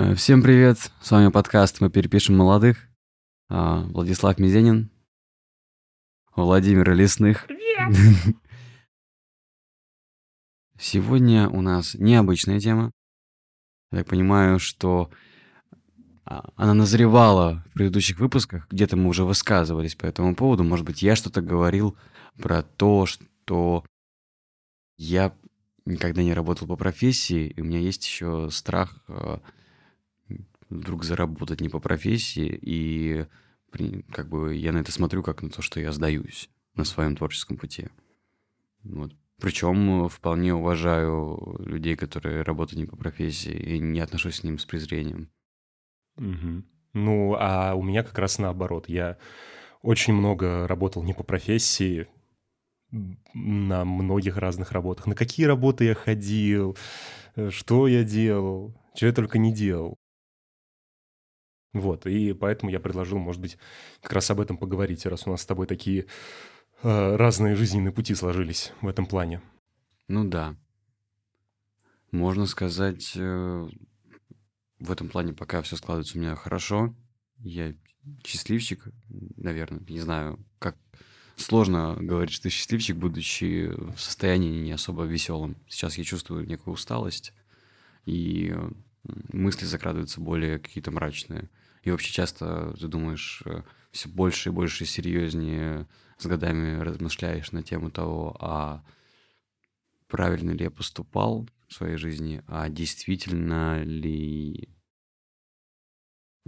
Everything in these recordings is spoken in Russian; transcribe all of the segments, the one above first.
Э, Всем привет! С вами подкаст «Мы перепишем молодых». А, Владислав Мизенин, Владимир Лесных. Сегодня у нас необычная тема. Я так понимаю, что а, она назревала в предыдущих выпусках. Где-то мы уже высказывались по этому поводу. Может быть, я что-то говорил про то, что я никогда не работал по профессии, и у меня есть еще страх а, вдруг заработать не по профессии, и как бы я на это смотрю как на то, что я сдаюсь на своем творческом пути. Вот. Причем вполне уважаю людей, которые работают не по профессии, и не отношусь к ним с презрением. Мгм. Ну, а у меня как раз наоборот. Я очень много работал не по профессии, на многих разных работах. На какие работы я ходил, э, что я делал, что я только не делал. Вот, и поэтому я предложил, может быть, как раз об этом поговорить, раз у нас с тобой такие э, разные жизненные пути сложились в этом плане. Ну да. Можно сказать, э, в этом плане пока все складывается у меня хорошо. Я счастливчик, наверное. Не знаю, как сложно говорить, что ты счастливчик, будучи в состоянии не особо веселым. Сейчас я чувствую некую усталость, и мысли закрадываются более какие-то мрачные. И вообще часто ты думаешь все больше и больше серьезнее с годами размышляешь на тему того, а правильно ли я поступал в своей жизни, а действительно ли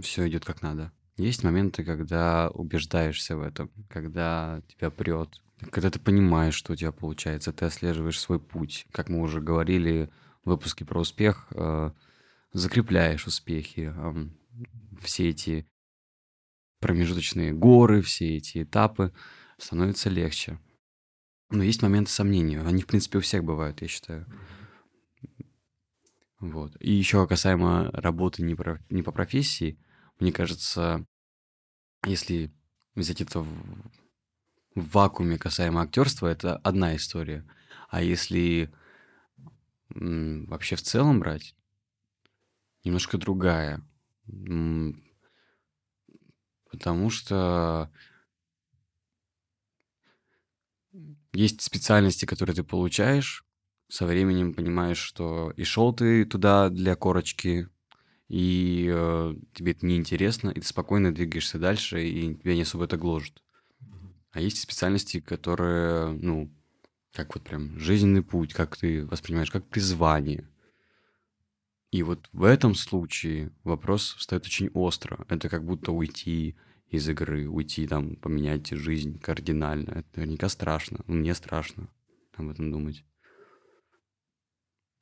все идет как надо. Есть моменты, когда убеждаешься в этом, когда тебя прет, когда ты понимаешь, что у тебя получается, ты отслеживаешь свой путь. Как мы уже говорили в выпуске про успех, э, закрепляешь успехи, э, все эти промежуточные горы, все эти этапы становится легче. Но есть моменты сомнения. Они, в принципе, у всех бывают, я считаю. Вот. И еще касаемо работы не, про- не по профессии, мне кажется, если взять это в, в вакууме касаемо актерства, это одна история. А если м, вообще в целом брать, немножко другая. Потому что есть специальности, которые ты получаешь, со временем понимаешь, что и шел ты туда для корочки, и э, тебе это неинтересно, и ты спокойно двигаешься дальше, и тебя не особо это гложет. А есть специальности, которые, ну, как вот прям жизненный путь, как ты воспринимаешь, как призвание. И вот в этом случае вопрос встает очень остро. Это как будто уйти из игры, уйти там, поменять жизнь кардинально. Это наверняка страшно. Ну, Мне страшно об этом думать.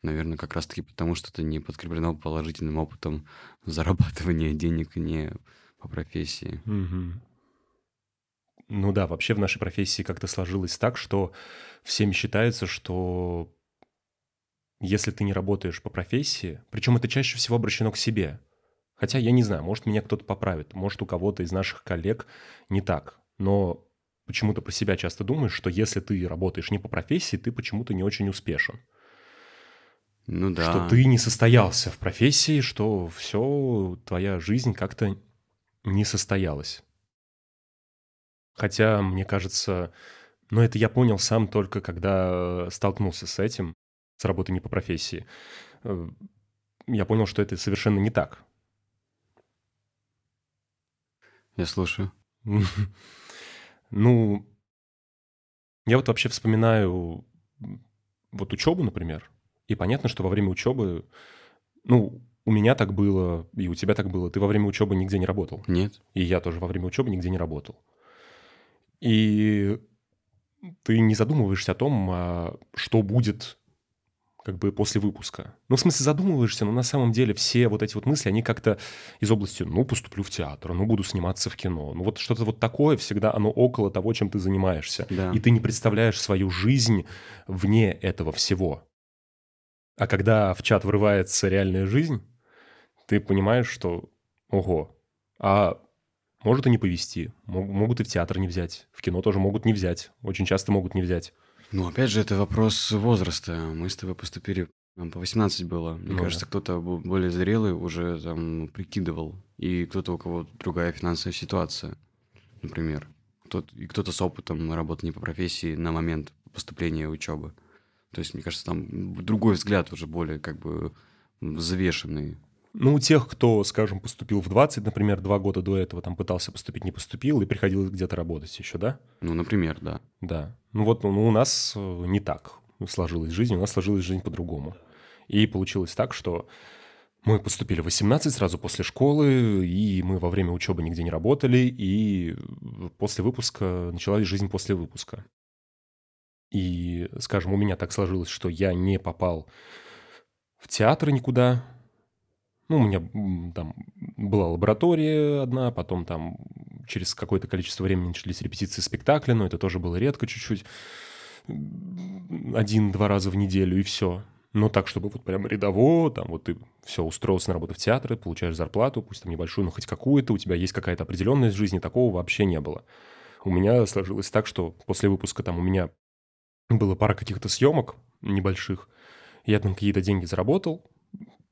Наверное, как раз-таки потому, что это не подкреплено положительным опытом зарабатывания денег не по профессии. Мгм. Ну да, вообще в нашей профессии как-то сложилось так, что всеми считается, что если ты не работаешь по профессии, причем это чаще всего обращено к себе. Хотя я не знаю, может меня кто-то поправит, может у кого-то из наших коллег не так. Но почему-то про себя часто думаешь, что если ты работаешь не по профессии, ты почему-то не очень успешен. Ну да. Что ты не состоялся в профессии, что все, твоя жизнь как-то не состоялась. Хотя, мне кажется, но это я понял сам только когда столкнулся с этим, с работой не по профессии. Э, Я понял, что это совершенно не так. Я слушаю. Ну, я вот вообще вспоминаю вот учебу, например, и понятно, что во время учебы, ну, у меня так было, и у тебя так было, ты во время учебы нигде не работал. Нет? И я тоже во время учебы нигде не работал. И ты не задумываешься о том, а, что будет как бы после выпуска. Ну, в смысле, задумываешься, но на самом деле все вот эти вот мысли, они как-то из области, ну, поступлю в театр, ну, буду сниматься в кино. Ну, вот что-то вот такое всегда, оно около того, чем ты занимаешься. Да. И ты не представляешь свою жизнь вне этого всего. А когда в чат врывается реальная жизнь, ты понимаешь, что, ого, а может и не повезти. Мо- Могут и в театр не взять. В кино тоже могут не взять. Очень часто могут не взять. Ну, опять же, это вопрос возраста. Мы с тобой поступили Нам по 18 было. Мне Ну кажется, да. кто-то более зрелый уже там прикидывал. И кто-то, у кого другая финансовая ситуация, например. Кто и кто-то с опытом работы не по профессии на момент поступления учебы. То есть, мне кажется, там другой взгляд уже более как бы взвешенный. Ну, у тех, кто, скажем, поступил в 20, например, два года до этого там пытался поступить, не поступил, и приходилось где-то работать еще, да? Ну, например, да. Да. Ну вот ну, у нас э, не так сложилась жизнь, у нас сложилась жизнь по-другому. И получилось так, что мы поступили в 18 сразу после школы, и мы во время учебы нигде не работали, и после выпуска началась жизнь после выпуска. И, скажем, у меня так сложилось, что я не попал в театр никуда. Ну, у меня там была лаборатория одна, потом там через какое-то количество времени начались репетиции спектакля, но это тоже было редко чуть-чуть. Один-два раза в неделю, и все. Но так, чтобы вот прям рядово, там вот ты все, устроился на работу в театр, получаешь зарплату, пусть там небольшую, но хоть какую-то, у тебя есть какая-то определенность в жизни, такого вообще не было. У меня сложилось так, что после выпуска там у меня было пара каких-то съемок небольших, я там какие-то деньги заработал,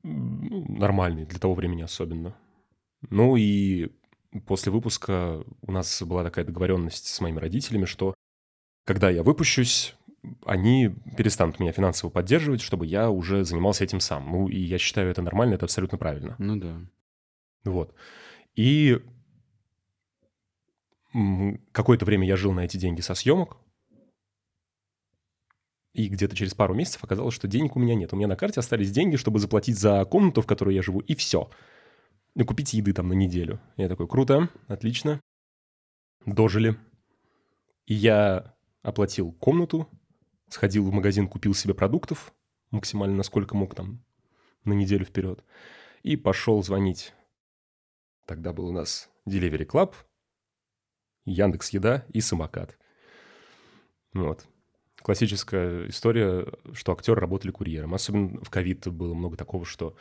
ну, нормальные для того времени особенно. Ну и после выпуска у нас была такая договоренность с моими родителями, что когда я выпущусь, они перестанут меня финансово поддерживать, чтобы я уже занимался этим сам. Ну и я считаю это нормально, это абсолютно правильно. Ну да. Вот. И какое-то время я жил на эти деньги со съемок. И где-то через пару месяцев оказалось, что денег у меня нет. У меня на карте остались деньги, чтобы заплатить за комнату, в которой я живу, и все. И купить еды там на неделю. Я такой, круто, отлично. Дожили. И я оплатил комнату, сходил в магазин, купил себе продуктов, максимально насколько мог там, на неделю вперед. И пошел звонить. Тогда был у нас Delivery Club, Яндекс Еда и самокат. Вот. Классическая история, что актеры работали курьером. Особенно в ковид было много такого, что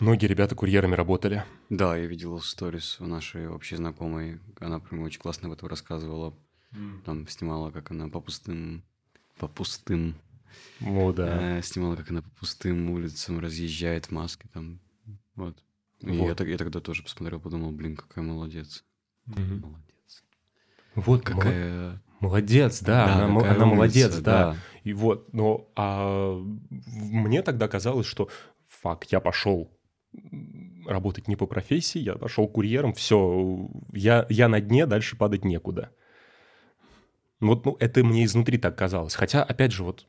многие ребята курьерами работали. Да, я видел сторис у нашей общей знакомой. Она прям очень классно об этом рассказывала. Там снимала, как она по пустым... По пустым... О, да. э, снимала, как она по пустым улицам разъезжает в маске там. Вот. И я, Вот. я тогда тоже посмотрел, подумал, блин, какая молодец. Мгм. Молодец. Вот какая... Какая... Молодец, да, она, мо- какая она умница, молодец, да. И вот, но а, мне тогда казалось, что фак, я пошел работать не по профессии, я пошел курьером, все, я, я на дне, дальше падать некуда. Вот ну, это мне изнутри так казалось. Хотя, опять же, вот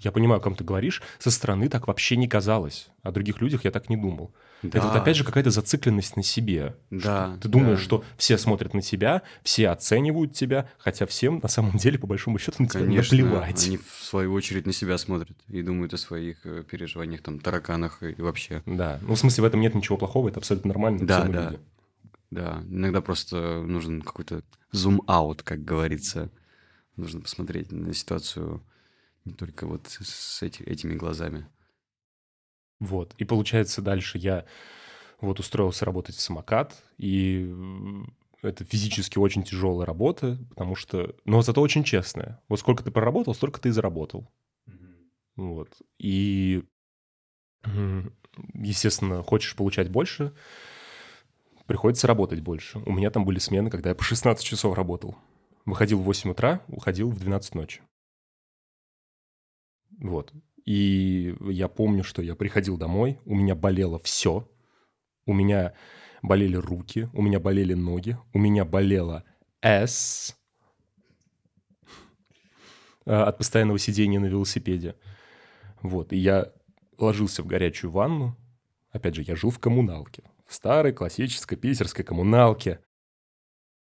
я понимаю, о ком ты говоришь, со стороны так вообще не казалось. О других людях я так не думал. Это вот Да. опять же какая-то зацикленность на себе. Да, Ты думаешь, да. что все смотрят на тебя, все оценивают тебя, хотя всем на самом деле, по большому счету, на тебя Конечно, наплевать. они в свою очередь на себя смотрят и думают о своих э, переживаниях, там, тараканах и вообще. Да, ну в смысле в этом нет ничего плохого, это абсолютно нормально. Да, да. люди. Да, иногда просто нужен какой-то зум-аут, как говорится. Нужно посмотреть на ситуацию не только вот с эти- этими глазами. Вот, и получается дальше я вот устроился работать в самокат, и это физически очень тяжелая работа, потому что, но зато очень честная. Вот сколько ты проработал, столько ты и заработал. Вот. И, естественно, хочешь получать больше, приходится работать больше. У меня там были смены, когда я по 16 часов работал. Выходил в 8 утра, уходил в 12 ночи. Вот. И я помню, что я приходил домой, у меня болело все. У меня болели руки, у меня болели ноги, у меня болела S от постоянного сидения на велосипеде. Вот, и я ложился в горячую ванну. Опять же, я жил в коммуналке. В старой классической питерской коммуналке.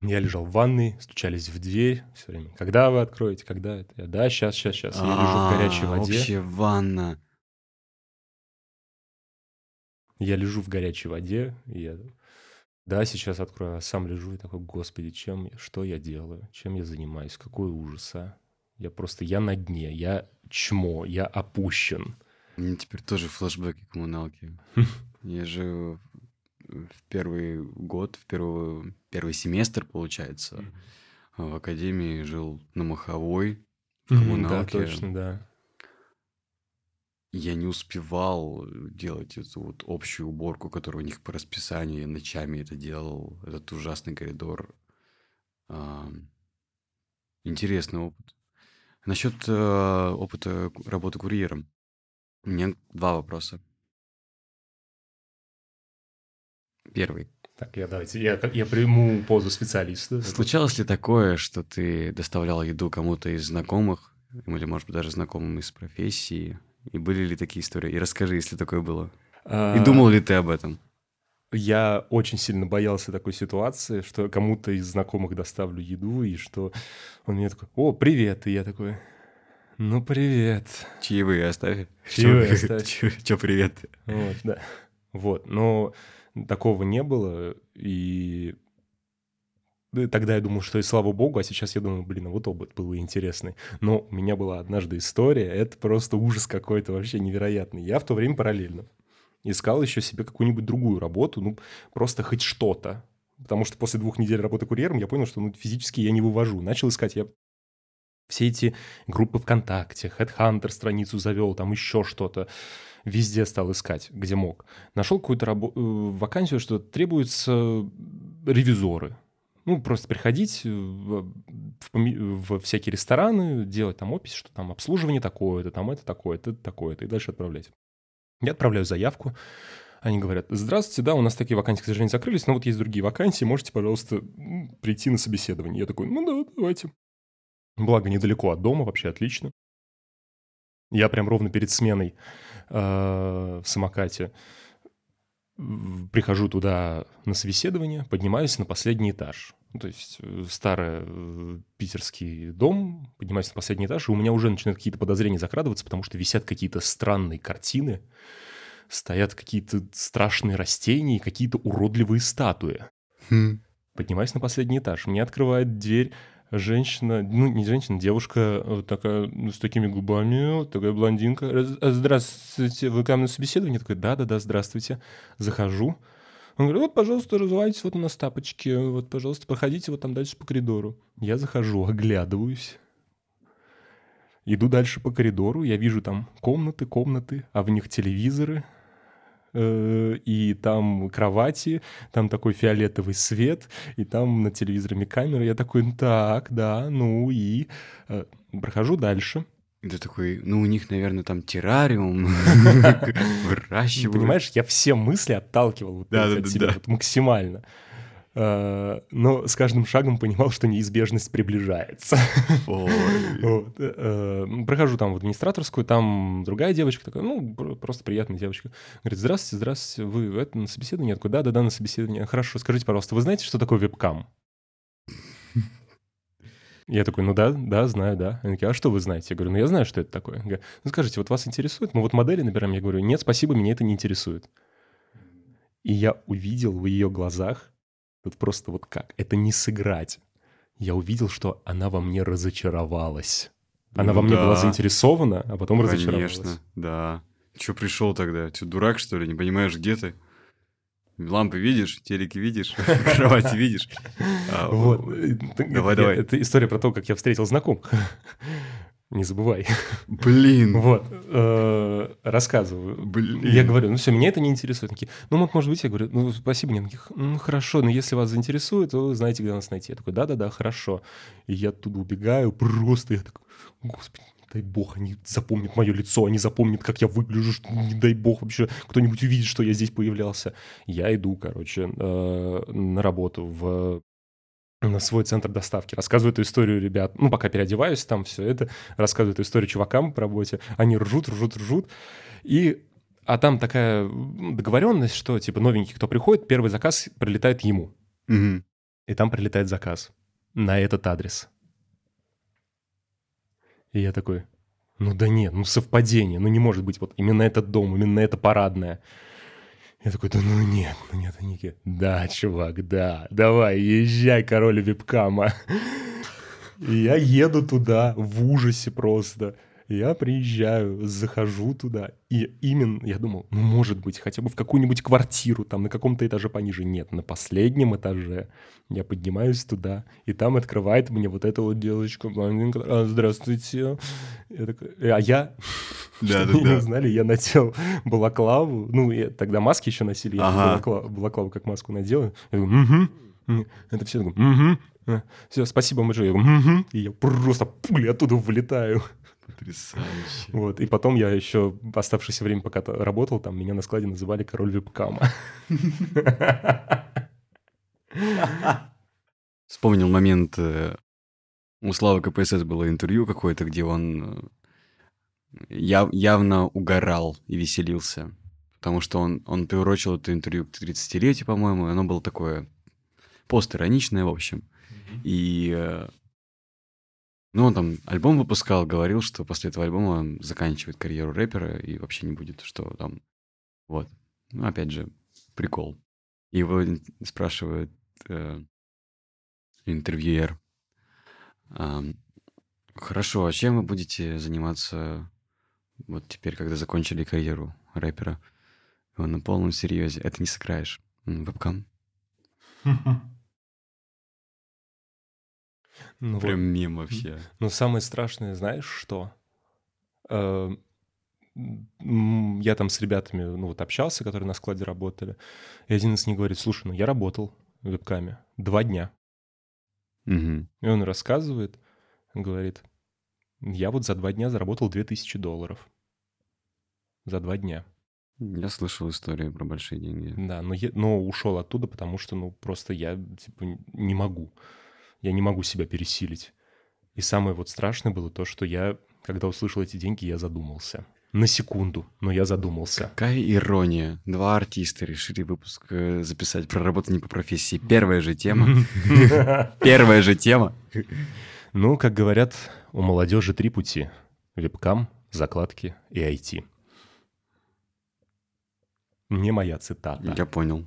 Я лежал в ванной, стучались в дверь все время. Когда вы откроете, когда это? Я, да, сейчас, сейчас, сейчас. Я лежу в горячей А, воде. Общая ванна. Я лежу в горячей воде, и я, да, сейчас открою, а сам лежу и такой, господи, чем, что я делаю, чем я занимаюсь, какой ужас, а? Я просто, я на дне, я чмо, я опущен. Мне теперь тоже флешбеки коммуналки. Я же в первый год, в первый, первый семестр, получается, в академии жил на Маховой, в Мгм, Да, коммуналке. точно, да. Я не успевал делать эту вот общую уборку, которая у них по расписанию. Я ночами это делал. Этот ужасный коридор. А, Интересный опыт. Насчет э, опыта работы курьером. У меня два вопроса. Первый. Так, я давайте, я, я приму позу специалиста. Случалось ли такое, что ты доставлял еду кому-то из знакомых, или, может быть, даже знакомым из профессии? И были ли такие истории? И расскажи, если такое было. И А, думал ли ты об этом? Я очень сильно боялся такой ситуации, что кому-то из знакомых доставлю еду, и что он мне такой, о, привет, и я такой, ну, привет. Чаевые оставь. Чаевые оставь. Че, привет? Вот, да. Вот, но такого не было, и да, тогда я думал, что и слава богу, а сейчас я думаю, блин, а вот опыт был бы интересный. Но у меня была однажды история, это просто ужас какой-то вообще невероятный. Я в то время параллельно искал еще себе какую-нибудь другую работу, ну, просто хоть что-то. Потому что после двух недель работы курьером я понял, что ну, физически я не вывожу. Начал искать я все эти группы ВКонтакте, Headhunter страницу завел, там еще что-то. Везде стал искать, где мог. Нашел какую-то рабо- э, вакансию, что требуются ревизоры. Ну, просто приходить э, в, в всякие рестораны, делать там опись, что там обслуживание такое-то, там это такое-то, это такое-то, и дальше отправлять. Я отправляю заявку. Они говорят, здравствуйте, да, у нас такие вакансии, к сожалению, закрылись, но вот есть другие вакансии, можете, пожалуйста, прийти на собеседование. Я такой, ну да, давайте. Благо, недалеко от дома, вообще отлично. Я прям ровно перед сменой э, в самокате прихожу туда на собеседование, поднимаюсь на последний этаж. Ну, то есть э, старый э, питерский дом, поднимаюсь на последний этаж, и у меня уже начинают какие-то подозрения закрадываться, потому что висят какие-то странные картины, стоят какие-то страшные растения и какие-то уродливые статуи. Хм. Поднимаюсь на последний этаж. Мне открывает дверь женщина, ну, не женщина, девушка вот такая, ну, с такими губами, такая блондинка. «Раз- а, Здравствуйте, вы ко мне на собеседование? Я такой, да-да-да, здравствуйте. Захожу. Он говорит, вот, пожалуйста, разувайтесь, вот у нас тапочки, вот, пожалуйста, проходите вот там дальше по коридору. Я захожу, оглядываюсь. Иду дальше по коридору, я вижу там комнаты, комнаты, а в них телевизоры, э, и там кровати, там такой фиолетовый свет, и там на телевизоре камера. Я такой, «Ну так, да, ну и... Э, Прохожу дальше. Ты такой, ну, у них, наверное, там террариум. Выращивают. Понимаешь, я все мысли отталкивал Да, да, от да, себя да. максимально. Э, Но с каждым шагом понимал, что неизбежность приближается. Вот, э, Прохожу там в администраторскую, там другая девочка такая, ну, пр- просто приятная девочка. Говорит, здравствуйте, здравствуйте, вы это, на собеседование? Я такой, да-да-да, на собеседование. Хорошо, скажите, пожалуйста, вы знаете, что такое вебкам? Я такой, ну да, да, знаю, да. Они такие, а что вы знаете? Я говорю, ну я знаю, что это такое. Говорю, ну скажите, вот вас интересует? Мы вот модели набираем. Я говорю, нет, спасибо, меня это не интересует. И я увидел в ее глазах, вот просто вот как, это не сыграть. Я увидел, что она во мне разочаровалась. Она Ну во мне была да. заинтересована, а потом разочаровалась. Конечно, да. Че пришел тогда? Че, дурак, что ли? Не понимаешь, где ты? Лампы видишь, телеки видишь, кровати видишь. А, Вот. о, э, Давай, давай. Это история про то, как я встретил знакомых. Не забывай. Блин. Вот. э, Рассказываю. Блин. Я говорю, ну все, меня это не интересует. Такие, ну, вот, может быть, я говорю, ну, спасибо. Они такие, ну, хорошо, но если вас заинтересует, то вы знаете, где нас найти. Я такой, да-да-да, хорошо. И я оттуда убегаю, просто я такой, господи, дай бог, они запомнят мое лицо, они запомнят, как я выгляжу, что, не дай бог вообще кто-нибудь увидит, что я здесь появлялся. Я иду, короче, э, на работу в на свой центр доставки. Рассказываю эту историю ребят. Ну, пока переодеваюсь, там все это. Рассказываю эту историю чувакам по работе. Они ржут, ржут, ржут. И... А там такая договоренность, что, типа, новенький, кто приходит, первый заказ прилетает ему. Мгм. И там прилетает заказ на этот адрес. И я такой, ну да нет, ну совпадение, ну не может быть вот именно этот дом, именно это парадное. Я такой, да ну нет, ну нет, они да, чувак, да, давай, езжай, король вебкама. И я еду туда в ужасе просто. Я приезжаю, захожу туда, и именно, я думал, ну, может быть, хотя бы в какую-нибудь квартиру, там, на каком-то этаже пониже. Нет, на последнем этаже. Я поднимаюсь туда, и там открывает мне вот эта вот девочка, блондинка, «А, здравствуйте. Я такой, а я, Да, чтобы не узнали, я надел балаклаву, ну, я- тогда маски еще носили, я Ага. балакла- балаклаву как маску надел. Я говорю, угу. Это все такое, угу. Все, спасибо большое. Я говорю, «Мгм». И я просто пулей оттуда вылетаю. Потрясающе. Вот. И потом я еще оставшееся время, пока работал, там меня на складе называли король вебкама. Вспомнил момент, э, у Славы КПСС было интервью какое-то, где он э, яв- явно угорал и веселился. Потому что он, он приурочил это интервью к 30-летию, по-моему, и оно было такое постироничное, в общем. И э, ну, он там альбом выпускал, говорил, что после этого альбома он заканчивает карьеру рэпера и вообще не будет, что там. Вот. Ну, опять же, прикол. И его спрашивает э, интервьюер. ам, Хорошо, а чем вы будете заниматься вот теперь, когда закончили карьеру рэпера? Он на полном серьезе. Это не сыграешь. Вебкам. Ну, вот. Прям мем вообще. Но самое страшное, знаешь, что? Э, Я там с ребятами, ну вот общался, которые на складе работали, и один из них говорит, слушай, ну я работал в вебкаме два дня. Мгм. И он рассказывает, говорит, я вот за два дня заработал 2000 долларов. За два дня. Я слышал историю про большие деньги. Да, но, я- но ушел оттуда, потому что, ну, просто я, типа, не могу. Я не могу себя пересилить. И самое вот страшное было то, что я, когда услышал эти деньги, я задумался. На секунду, но я задумался. Какая ирония. Два артиста решили выпуск э, записать про работу не по профессии. Первая же тема. Первая же тема. Ну, как говорят, у молодежи три пути. Вебкам, закладки и IT. Не моя цитата, Я понял.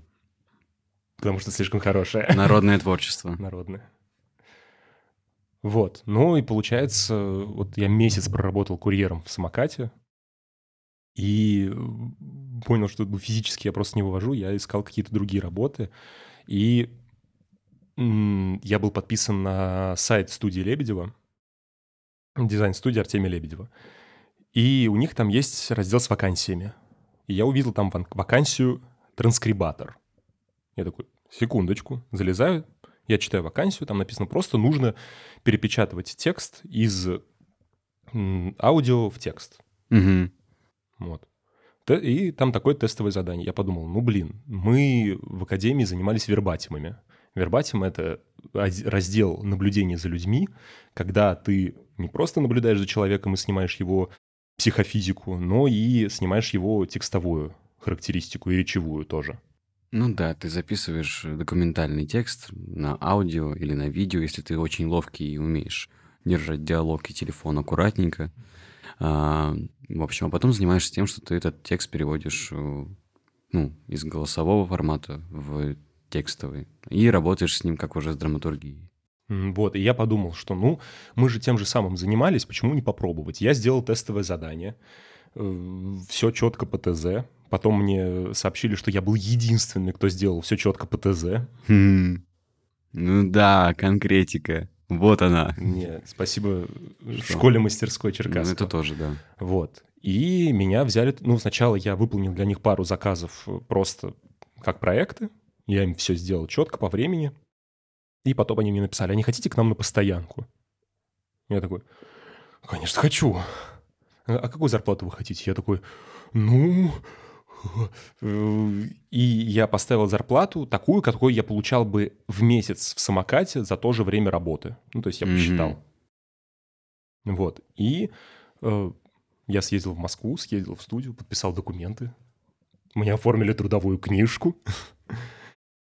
потому что слишком хорошая. Народное творчество. Народная. Вот. Ну и получается, вот я месяц проработал курьером в самокате и понял, что ну, физически я просто не вывожу. Я искал какие-то другие работы. И я был подписан на сайт студии Лебедева, дизайн-студии Артемия Лебедева. И у них там есть раздел с вакансиями. И я увидел там вакансию транскрибатор. Я такой, секундочку, залезаю, я читаю вакансию, там написано просто нужно перепечатывать текст из аудио в текст. Мгм. Вот. И там такое тестовое задание. Я подумал, ну блин, мы в академии занимались вербатимами. Вербатим — это раздел наблюдения за людьми, когда ты не просто наблюдаешь за человеком и снимаешь его психофизику, но и снимаешь его текстовую характеристику и речевую тоже. Ну да, ты записываешь э, документальный текст на аудио или на видео, если ты очень ловкий и умеешь держать диалог и телефон аккуратненько. А, в общем, а потом занимаешься тем, что ты этот текст переводишь э, ну, из голосового формата в текстовый. И работаешь с ним как уже с драматургией. Вот, и я подумал, что, ну, мы же тем же самым занимались, почему не попробовать? Я сделал тестовое задание, все четко по ТЗ. Потом мне сообщили, что я был единственный, кто сделал все четко по ТЗ. Хм. Ну да, конкретика. Вот она. Мне спасибо Что? школе мастерской Ну, Черкасского. это тоже, да. Вот. И меня взяли... Ну, сначала я выполнил для них пару заказов э, просто как проекты. Я им все сделал четко по времени. И потом они мне написали, а не хотите к нам на постоянку? Я такой, конечно, хочу. А какую зарплату вы хотите? Я такой, ну... И я поставил зарплату такую, какую я получал бы в месяц в самокате за то же время работы. Ну, то есть я посчитал. Вот. И э, я съездил в Москву, съездил в студию, подписал документы. Мне оформили трудовую книжку.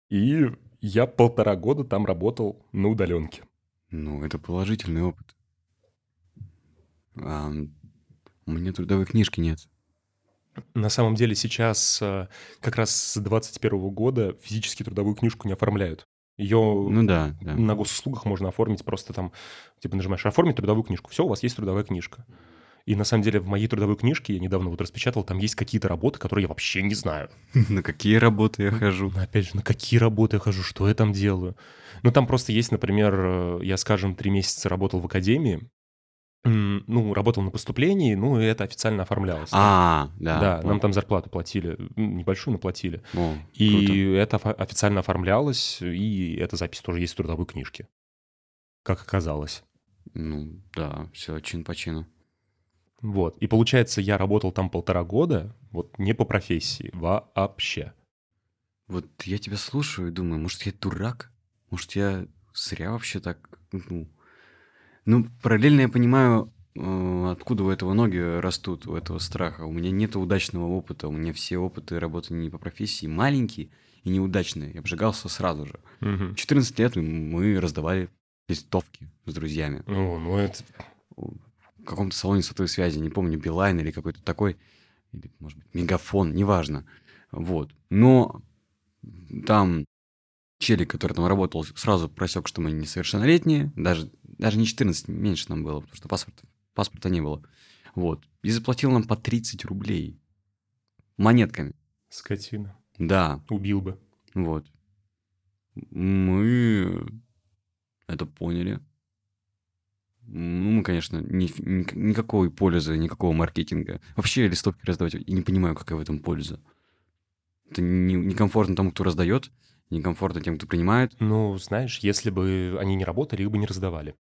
И я полтора года там работал на удаленке. Ну, это положительный опыт. А, у меня трудовой книжки нет. На самом деле сейчас э, как раз с 21 года физически трудовую книжку не оформляют. Ее Ну да, да. на госуслугах можно оформить просто там, типа нажимаешь «Оформить трудовую книжку». Все, у вас есть трудовая книжка. И на самом деле в моей трудовой книжке, я недавно вот распечатал, там есть какие-то работы, которые я вообще не знаю. На какие работы я хожу? Ну, опять же, на какие работы я хожу, что я там делаю. Ну, там просто есть, например, э, я, скажем, три месяца работал в академии, ну, работал на поступлении, ну, и это официально оформлялось. А, да. Да, нам там зарплату платили, небольшую, но платили. О, И круто. это официально оформлялось, и эта запись тоже есть в трудовой книжке. Как оказалось. Ну, да, все чин по чину. Вот. И получается, я работал там полтора года, вот не по профессии, вообще. Вот я тебя слушаю и думаю, может, я дурак? Может, я зря вообще так... Ну, ну параллельно я понимаю, э, откуда у этого ноги растут, у этого страха. У меня нет удачного опыта. У меня все опыты работы не по профессии маленькие и неудачные. Я обжигался сразу же. В 14 лет мы раздавали листовки с друзьями. Ну, ну это... в каком-то салоне сотовой связи, не помню, Билайн или какой-то такой, или, может быть, Мегафон, неважно. Вот. Но там челик, который там работал, сразу просек, что мы несовершеннолетние, даже, даже не 14, меньше нам было, потому что паспорт, паспорта не было. Вот. И заплатил нам по 30 рублей. Монетками. Скотина. Да, Убил бы. вот. Мы это поняли. Ну, мы, конечно, ни- ни- никакой пользы, никакого маркетинга. Вообще листовки раздавать, я не понимаю, какая в этом польза. Это не- некомфортно тому, кто раздает, некомфортно тем, кто принимает. Ну, знаешь, если бы они не работали, их бы не раздавали.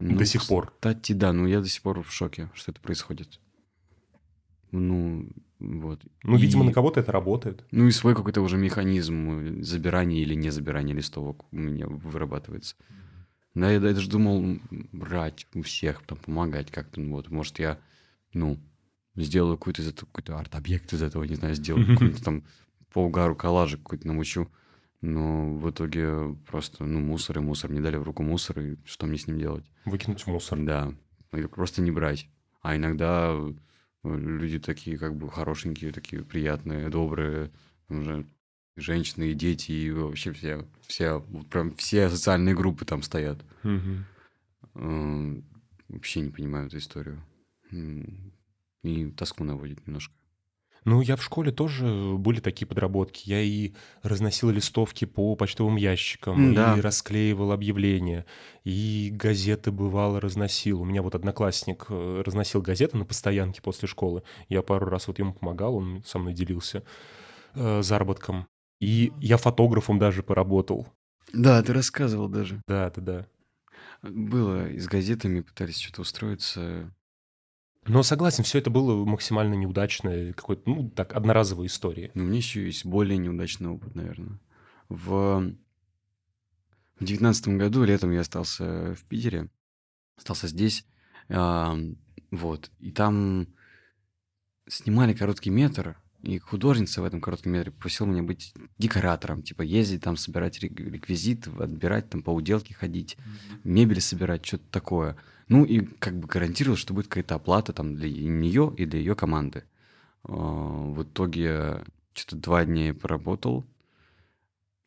Ну, До сих пор. Кстати, да, но я до сих пор в шоке, что это происходит. Ну, вот. Ну, видимо, И- на кого-то это работает. Ну и свой какой-то уже механизм э, забирания или не забирания листовок у меня вырабатывается. Да, я даже думал брать у всех, там, помогать как-то. Ну, вот, может, я, ну, сделаю какой-то какой-то арт-объект из этого, не знаю, сделаю какой-то там по угару коллажик какой-то намучу. Но в итоге просто, ну, мусор и мусор. Мне дали в руку мусор, и что мне с ним делать? Выкинуть в мусор. Да, или просто не брать. А иногда э, люди такие как бы хорошенькие, такие приятные, добрые, уже женщины и дети, и вообще все, все, прям все социальные группы там стоят. М, Вообще не понимаю эту историю. И тоску наводит немножко. Ну, я в школе тоже были такие подработки. Я и разносил листовки по почтовым ящикам, да. и расклеивал объявления, и газеты бывало разносил. У меня вот одноклассник э, разносил газеты на постоянке после школы. Я пару раз вот ему помогал, он со мной делился э, заработком. И я фотографом даже поработал. Да, ты рассказывал даже. Да, да, да. Было, и с газетами пытались что-то устроиться. Но согласен, все это было максимально неудачно, какой-то, ну, так, одноразовой истории. Но у меня еще есть более неудачный опыт, наверное. В в девятнадцатом году летом я остался в Питере, остался здесь, ам, вот, и там снимали короткий метр, и художница в этом коротком метре попросила меня быть декоратором, типа ездить там, собирать рек- реквизит, отбирать там по уделке ходить, мебель собирать, что-то такое. Ну и как бы гарантировал, что будет какая-то оплата там для нее и для ее команды. А, В итоге что-то два дня поработал,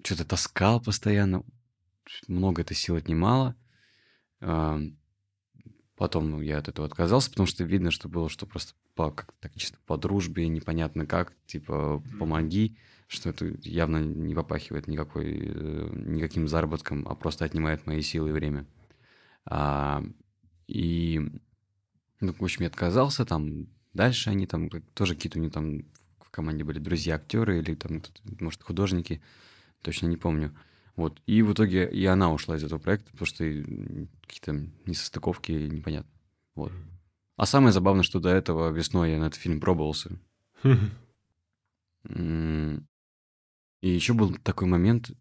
что-то таскал постоянно, много это сил отнимало. А, Потом я от этого отказался, потому что видно, что было, что просто по, как так чисто по дружбе, непонятно как, типа помоги, что это явно не попахивает никакой, э, никаким заработком, а просто отнимает мои силы и время. А, и, ну, в общем, я отказался, там, дальше они там, тоже какие-то у них там в команде были друзья-актеры или там, может, художники, точно не помню. Вот. И в итоге и она ушла из этого проекта, потому что какие-то несостыковки непонятно. Вот. А самое забавное, что до этого весной я на этот фильм пробовался. И еще был такой момент,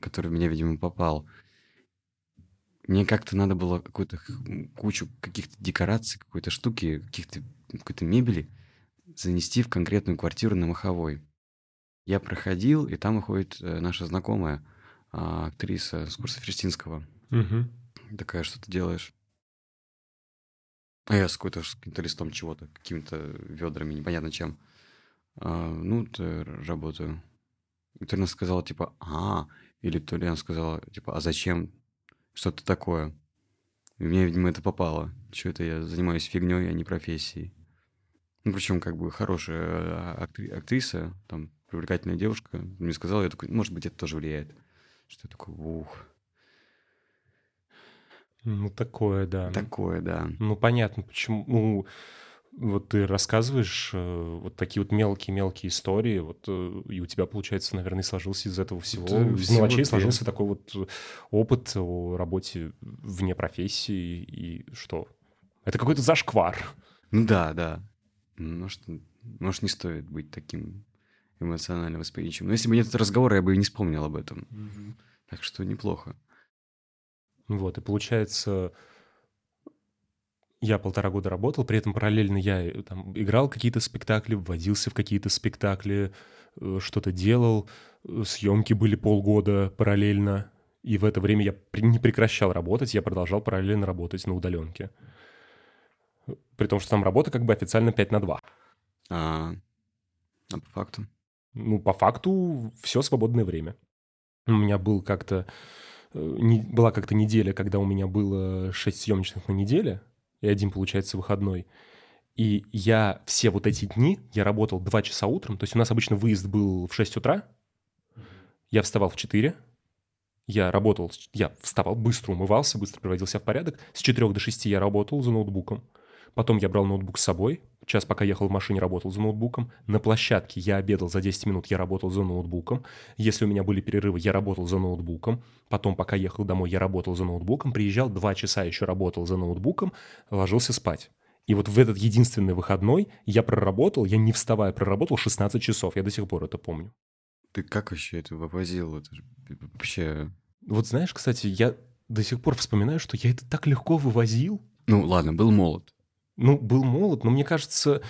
который в меня, видимо, попал. Мне как-то надо было какую-то кучу каких-то декораций, какой-то штуки, каких-то какой-то мебели занести в конкретную квартиру на Маховой. Я проходил, и там выходит э, наша знакомая, а, актриса с курса Ферстинского. Мгм. Такая, что ты делаешь? А я с какой-то каким-то листом чего-то, какими-то ведрами, непонятно чем. А, ну, т- работаю. И то ли она сказала, типа, а, или то ли она сказала, типа, а зачем? Что-то такое. И мне, видимо, это попало. Что это я занимаюсь фигней, а не профессией. Ну, причем, как бы, хорошая а, актри- актриса, там, привлекательная девушка, мне сказала, я такой, может быть, это тоже влияет. Что я такой, ух, Ну, такое, да. такое, да. Ну, понятно, почему. Ну, вот ты рассказываешь э, вот такие вот мелкие-мелкие истории, вот, э, и у тебя, получается, наверное, сложился из этого всего, из всего мелочей сложился такой вот опыт о работе вне профессии, и что? Это какой-то зашквар. Ну да, да. Может, может, не стоит быть таким эмоционально восприимчивым. Но если бы нет этого разговора, я бы и не вспомнил об этом. Так что неплохо. Вот, и получается, я полтора года работал, при этом параллельно я э, там играл какие-то спектакли, вводился в какие-то спектакли, э, что-то делал, э, съемки были полгода параллельно, и в это время я не прекращал работать, я продолжал параллельно работать на удаленке. При том, что там работа как бы официально 5 на 2. А, а по факту? Ну, по факту, все свободное время. У меня был как-то... не- была как-то неделя, когда у меня было 6 съемочных на неделе, и один, получается, выходной. И я все вот эти дни, я работал 2 часа утром, то есть у нас обычно выезд был в 6 утра, я вставал в 4, я работал, я вставал, быстро умывался, быстро приводил себя в порядок. С 4 до 6 я работал за ноутбуком. Потом я брал ноутбук с собой. Час, пока ехал в машине, работал за ноутбуком. На площадке я обедал за 10 минут, я работал за ноутбуком. Если у меня были перерывы, я работал за ноутбуком. Потом, пока ехал домой, я работал за ноутбуком. Приезжал, 2 часа еще работал за ноутбуком, ложился спать. И вот в этот единственный выходной я проработал, я не вставая проработал 16 часов. Я до сих пор это помню. Ты как вообще это вывозил? Это вообще... Вот знаешь, кстати, я до сих пор вспоминаю, что я это так легко вывозил. Ну, ладно, был молод. Ну, был молод, но мне кажется,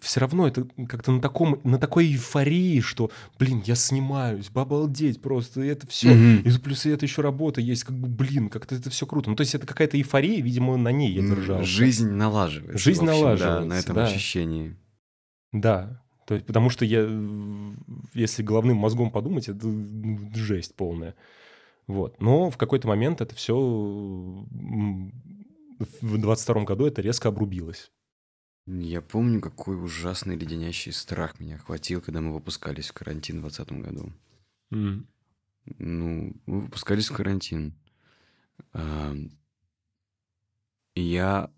все равно это как-то на, таком, на такой эйфории, что, блин, я снимаюсь, обалдеть просто, это все. Мгм. И плюс это еще работа есть, как бы, блин, как-то это все круто. Ну, то есть это какая-то эйфория, видимо, на ней я держался. Жизнь налаживается. Жизнь общем, Да, налаживается, на этом да. ощущении. Да, то есть, потому что я, э, если головным мозгом подумать, это ну, жесть полная. Вот. Но в какой-то момент это все в 22 году это резко обрубилось. Я помню, какой ужасный леденящий страх меня охватил, когда мы выпускались в карантин в 2020 году. М. Ну, мы выпускались в карантин. Я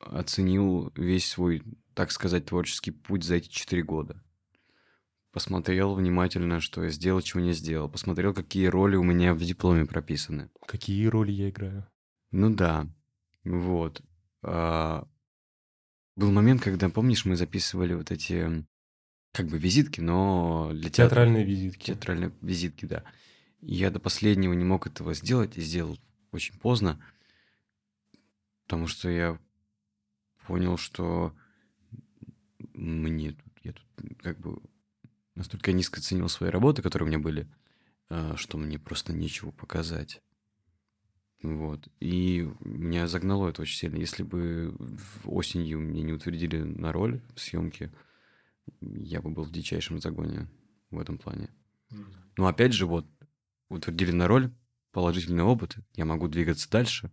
оценил весь свой, так сказать, творческий путь за эти четыре года. Посмотрел внимательно, что я сделал, чего не сделал. Посмотрел, какие роли у меня в дипломе прописаны. Какие роли я играю? Ну да, вот. А, Был момент, когда, помнишь, мы записывали вот эти, как бы, визитки, но для театров. Театральные визитки. Театральные визитки, да. Я до последнего не мог этого сделать, и сделал очень поздно, потому что я понял, что мне тут, я тут как бы настолько низко ценил свои работы, которые у меня были, а, что мне просто нечего показать. Вот. И меня загнало это очень сильно. Если бы осенью меня не утвердили на роль в съемке, я бы был в дичайшем загоне в этом плане. Но опять же, вот, утвердили на роль, положительный опыт, я могу двигаться дальше.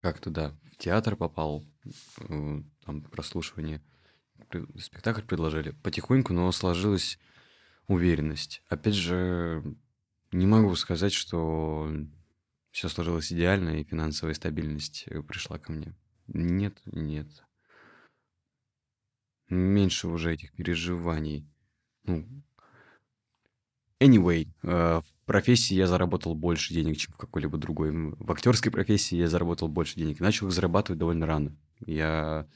Как-то, да, в театр попал, э, там прослушивание, спектакль предложили. Потихоньку, но сложилась уверенность. Опять же, не могу сказать, что все сложилось идеально, и финансовая стабильность э, пришла ко мне. Нет, нет. Меньше уже этих переживаний. Ну, Anyway, э, в профессии я заработал больше денег, чем в какой-либо другой. В актерской профессии я заработал больше денег. Начал их зарабатывать довольно рано. Я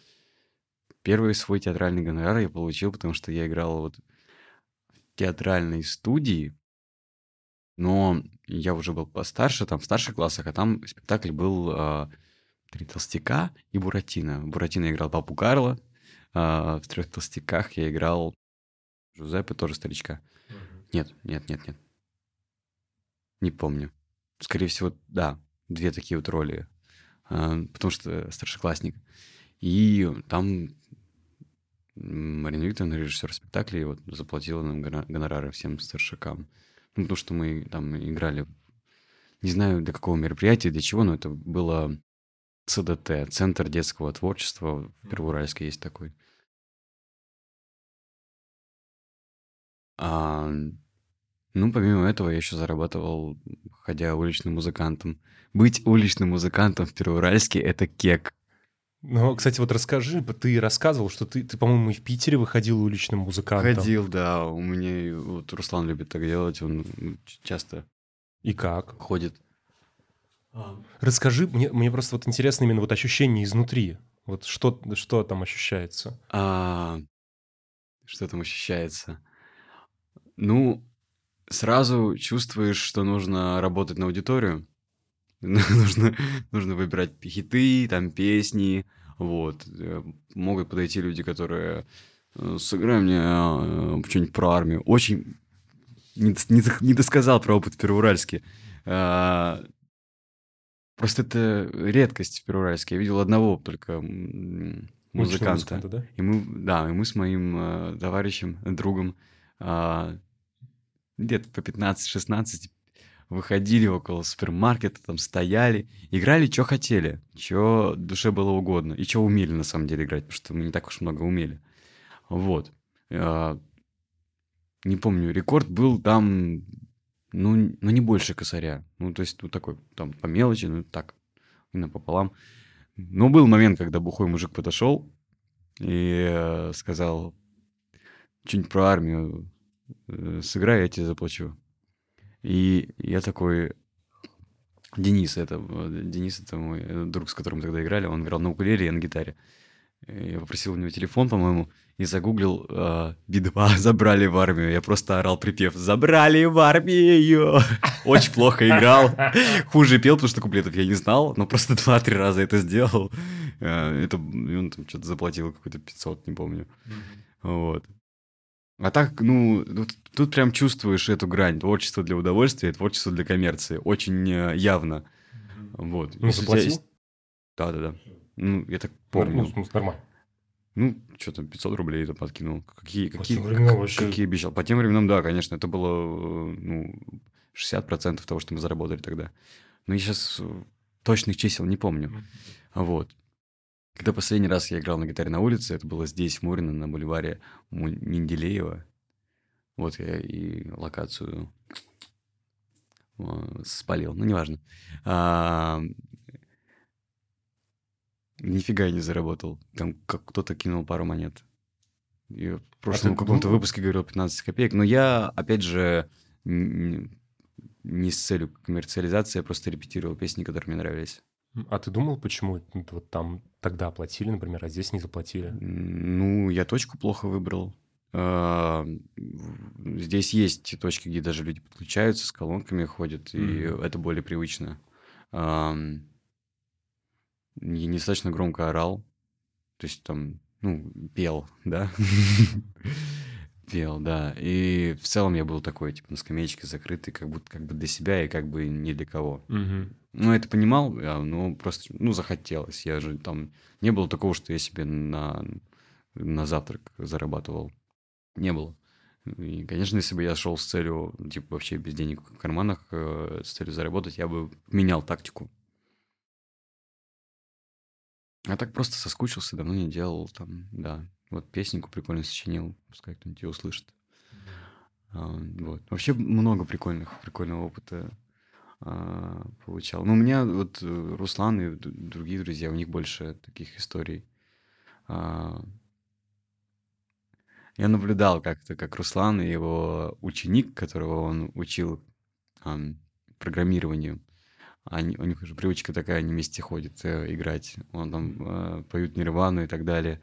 первый свой театральный гонорар я получил, потому что я играл вот в театральной студии, но я уже был постарше, там в старших классах, а там спектакль был э, «Три толстяка» и «Буратино». «Буратино» играл папу Карла, а в «Трех толстяках» я играл Жузеппе, тоже старичка. Нет, нет, нет, нет. Не помню. Скорее всего, да, две такие вот роли. А, Потому что старшеклассник. И там Марина Викторовна, режиссер спектакля, вот заплатила нам гонорары всем старшакам. Ну, потому что мы там играли не знаю, для какого мероприятия, для чего, но это было ЦДТ, Центр детского творчества. В Первоуральске есть такой. А, ну, помимо этого, я еще зарабатывал, ходя уличным музыкантом. Быть уличным музыкантом в Первоуральске — это кек. Ну, кстати, вот расскажи, ты рассказывал, что ты, ты по-моему, и в Питере выходил уличным музыкантом. Ходил, да. У меня вот Руслан любит так делать, он часто И как? ходит. Расскажи, мне, мне просто вот интересно именно вот ощущение изнутри. Вот что, что там ощущается? А, что там ощущается? Ну, сразу чувствуешь, что нужно работать на аудиторию. нужно, нужно выбирать хиты, там песни. Вот. Э, Могут подойти люди, которые э, сыграй мне э, что-нибудь про армию. Очень не, не, не досказал про опыт в Первоуральске. А, Просто это редкость в Первоуральске. Я видел одного только музыканта. да? И мы, да, и мы с моим э, товарищем, другом, а, где-то по 15-16 выходили около супермаркета, там стояли, играли, что хотели, что душе было угодно, и что умели на самом деле играть, потому что мы не так уж много умели. Вот. А, не помню, рекорд был там, ну, ну, не больше косаря. Ну, то есть, ну, такой, там, по мелочи, ну, так, именно пополам. Но был момент, когда бухой мужик подошел и э, сказал, что-нибудь про армию э, сыграй, я тебе заплачу. И я такой, Денис, это, Денис, это мой э, друг, с которым тогда играли, он играл на укулеле, я на гитаре. И Я попросил у него телефон, по-моему, и загуглил э, Би-2 «Забрали в армию». Я просто орал припев «Забрали в армию!» Очень плохо играл. Хуже пел, потому что куплетов я не знал, но просто два-три раза это сделал. Э, Это, и он там что-то заплатил какой-то 500, не помню. Вот. А так, ну, тут, тут прям чувствуешь эту грань. Творчество для удовольствия и творчество для коммерции. Очень э, явно. Вот. Ну, Если заплатил? есть- Да-да-да. Ну, я так Ну, помню. в смысле, нормально. Ну, что там, 500 рублей там подкинул. Какие, По какие, тем временам вообще- какие обещал? По тем временам, да, конечно, это было, э, ну, 60% того, что мы заработали тогда. Но я сейчас точных чисел не помню. Вот. Когда последний раз я играл на гитаре на улице, это было здесь, в Мурино, на бульваре Менделеева. Вот я и локацию спалил, ну, неважно. А, Нифига я не заработал. Там как кто-то кинул пару монет. Я в прошлом ты каком-то выпуске говорил 15 копеек. Но я, опять же, не с целью коммерциализации, я просто репетировал песни, которые мне нравились. А ты думал, почему вот там тогда оплатили, например, а здесь не заплатили? Ну, я точку плохо выбрал. А, Здесь есть точки, где даже люди подключаются, с колонками ходят, и Мгм. это более привычно. Ам, Я недостаточно громко орал, то есть там, ну, пел, да? Пел, да. И в целом я был такой, типа, на скамеечке закрытый, как будто как бы для себя и как бы не для кого. Мгм. Ну, это понимал, но просто, ну, захотелось. Я же там... Не было такого, что я себе на, на завтрак зарабатывал. Не было. И, конечно, если бы я шел с целью, типа, вообще без денег в карманах, э, с целью заработать, я бы менял тактику. А так просто соскучился, давно не делал там, да. Вот песенку прикольно сочинил, пускай кто-нибудь ее услышит. А, вот. Вообще много прикольных, прикольного опыта а, получал. Ну, у меня вот э, Руслан и другие друзья, у них больше таких историй. А, Я наблюдал как-то, как Руслан и его ученик, которого он учил ам, программированию, они, у них уже привычка такая, они вместе ходят э, играть. Он там э, поют Нирвану и так далее.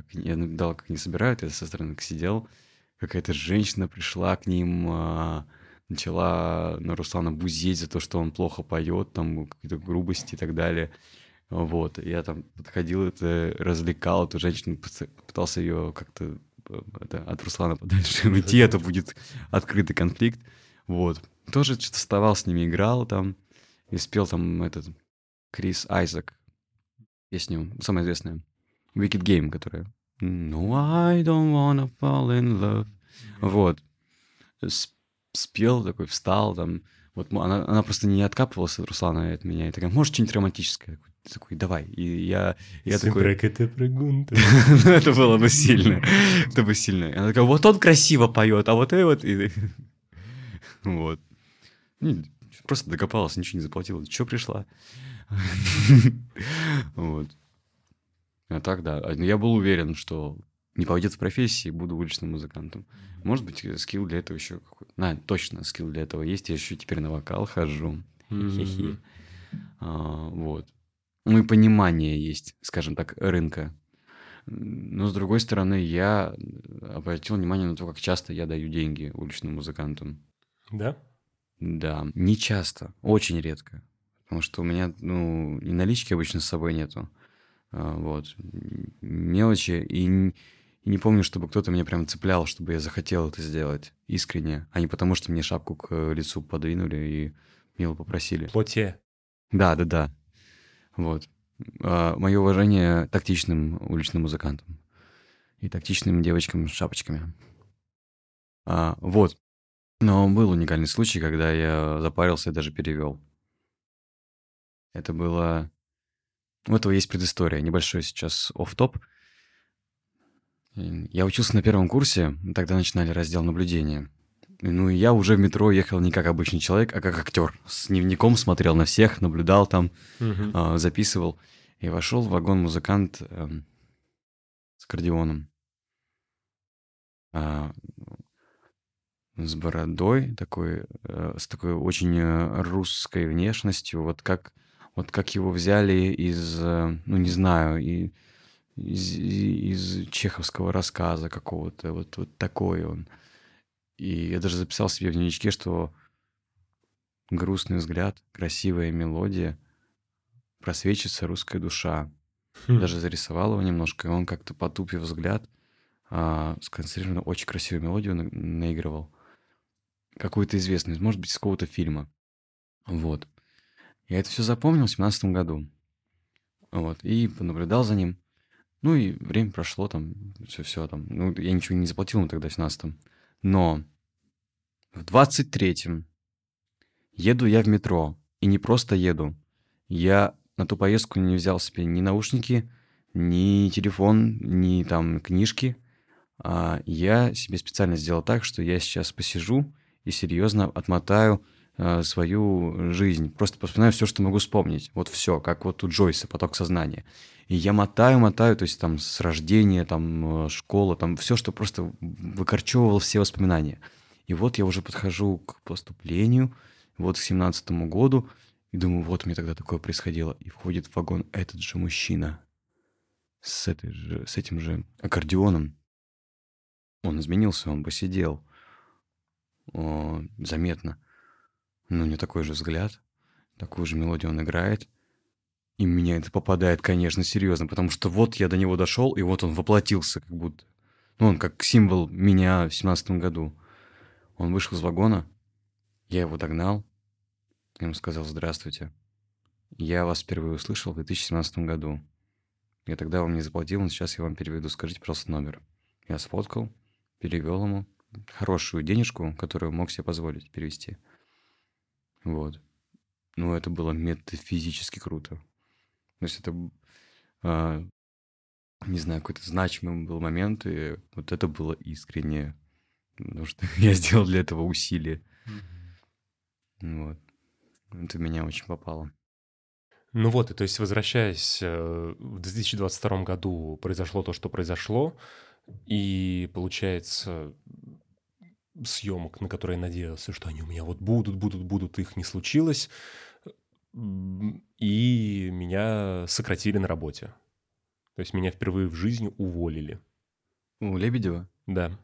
Как Я наблюдал, как они собирают, я со стороны сидел. Какая-то женщина пришла к ним, а, начала на Руслана бузеть за то, что он плохо поет, там какие-то грубости и так далее. Вот, я там подходил, это развлекал эту женщину, пытался ее как-то э, это, от Руслана подальше уйти, это будет открытый конфликт. Вот. Тоже что-то вставал с ними, играл там, и спел там этот Крис Айзек песню, самая известная, Wicked Game, которая No, I don't wanna fall in love. Вот. Спел такой, встал там, Вот она, она просто не откапывалась от Руслана и от меня. И такая, может, что-нибудь романтическое? Ты такой, давай. И я, я такой... Ну, это было бы сильно. Это бы сильно. Она такая, вот он красиво поет, а вот и вот... Вот. Просто докопалась, ничего не заплатила. Че пришла? Вот. А так, да. А, ну, я был уверен, что не пойдет в профессии, буду уличным музыкантом. Может быть, скилл для этого еще какой-то. На, точно скилл для этого есть. Я еще теперь на вокал хожу. А, вот. Ну и понимание есть, скажем так, рынка. Но с другой стороны, я обратил внимание на то, как часто я даю деньги уличным музыкантам. Да? Да, не часто, очень редко. Потому что у меня, ну, и налички обычно с собой нету. А, вот. Мелочи. И, и не помню, чтобы кто-то меня прям цеплял, чтобы я захотел это сделать искренне, а не потому, что мне шапку к лицу подвинули и мило попросили. Плоте. Да, да, да. Вот. А, мое уважение тактичным уличным музыкантам и тактичным девочкам с шапочками. А, вот. Но был уникальный случай, когда я запарился и даже перевел. Это было... У этого есть предыстория. Небольшой сейчас оф топ Я учился на первом курсе, тогда начинали раздел наблюдения. Ну, и я уже в метро ехал не как обычный человек, а как актер. С дневником смотрел на всех, наблюдал там, угу. записывал. И вошел в вагон музыкант э, с аккордеоном. Э, с бородой, такой, э, с такой очень э, русской внешностью, вот как, вот как его взяли из, э, ну не знаю, и, из, из чеховского рассказа какого-то, вот, вот такой он. И я даже записал себе в дневничке, что грустный взгляд, красивая мелодия, просвечится русская душа. Хм. Даже зарисовал его немножко, и он как-то потупив взгляд, а, сконцентрированно очень красивую мелодию на- наигрывал. Какую-то известную, может быть, из какого-то фильма. Вот. Я это все запомнил в семнадцатом году. Вот. И понаблюдал за ним. Ну и время прошло, там, все-все там. Ну, я ничего не заплатил ему тогда в 17 Но в 23-м еду я в метро. И не просто еду. Я на ту поездку не взял себе ни наушники, ни телефон, ни там книжки. А я себе специально сделал так, что я сейчас посижу и серьезно отмотаю свою жизнь. Просто вспоминаю все, что могу вспомнить. Вот все, как вот у Джойса, поток сознания. И я мотаю, мотаю, то есть там с рождения, там школа, там все, что просто выкорчевывал все воспоминания. И вот я уже подхожу к поступлению, вот к семнадцатому году, и думаю, вот мне тогда такое происходило. И входит в вагон этот же мужчина с, этой же, с этим же аккордеоном. Он изменился, он посидел. О, заметно. Но не такой же взгляд, такую же мелодию он играет. И меня это попадает, конечно, серьезно, потому что вот я до него дошел, и вот он воплотился как будто. Ну, он как символ меня в семнадцатом году. Он вышел из вагона, я его догнал, я ему сказал «Здравствуйте, я вас впервые услышал в 2017 году. Я тогда вам не заплатил, но сейчас я вам переведу. Скажите, пожалуйста, номер». Я сфоткал, перевел ему хорошую денежку, которую мог себе позволить перевести. Вот. Ну, это было метафизически круто. То есть это, а, не знаю, какой-то значимый был момент, и вот это было искренне потому что я сделал для этого усилия. Mm-hmm. Вот. Это меня очень попало. Ну вот, и то есть возвращаясь, э, в 2022 году произошло то, что произошло, и получается съемок, на которые я надеялся, что они у меня вот будут, будут, будут, их не случилось, и меня сократили на работе. То есть меня впервые в жизни уволили. У Лебедева? Да.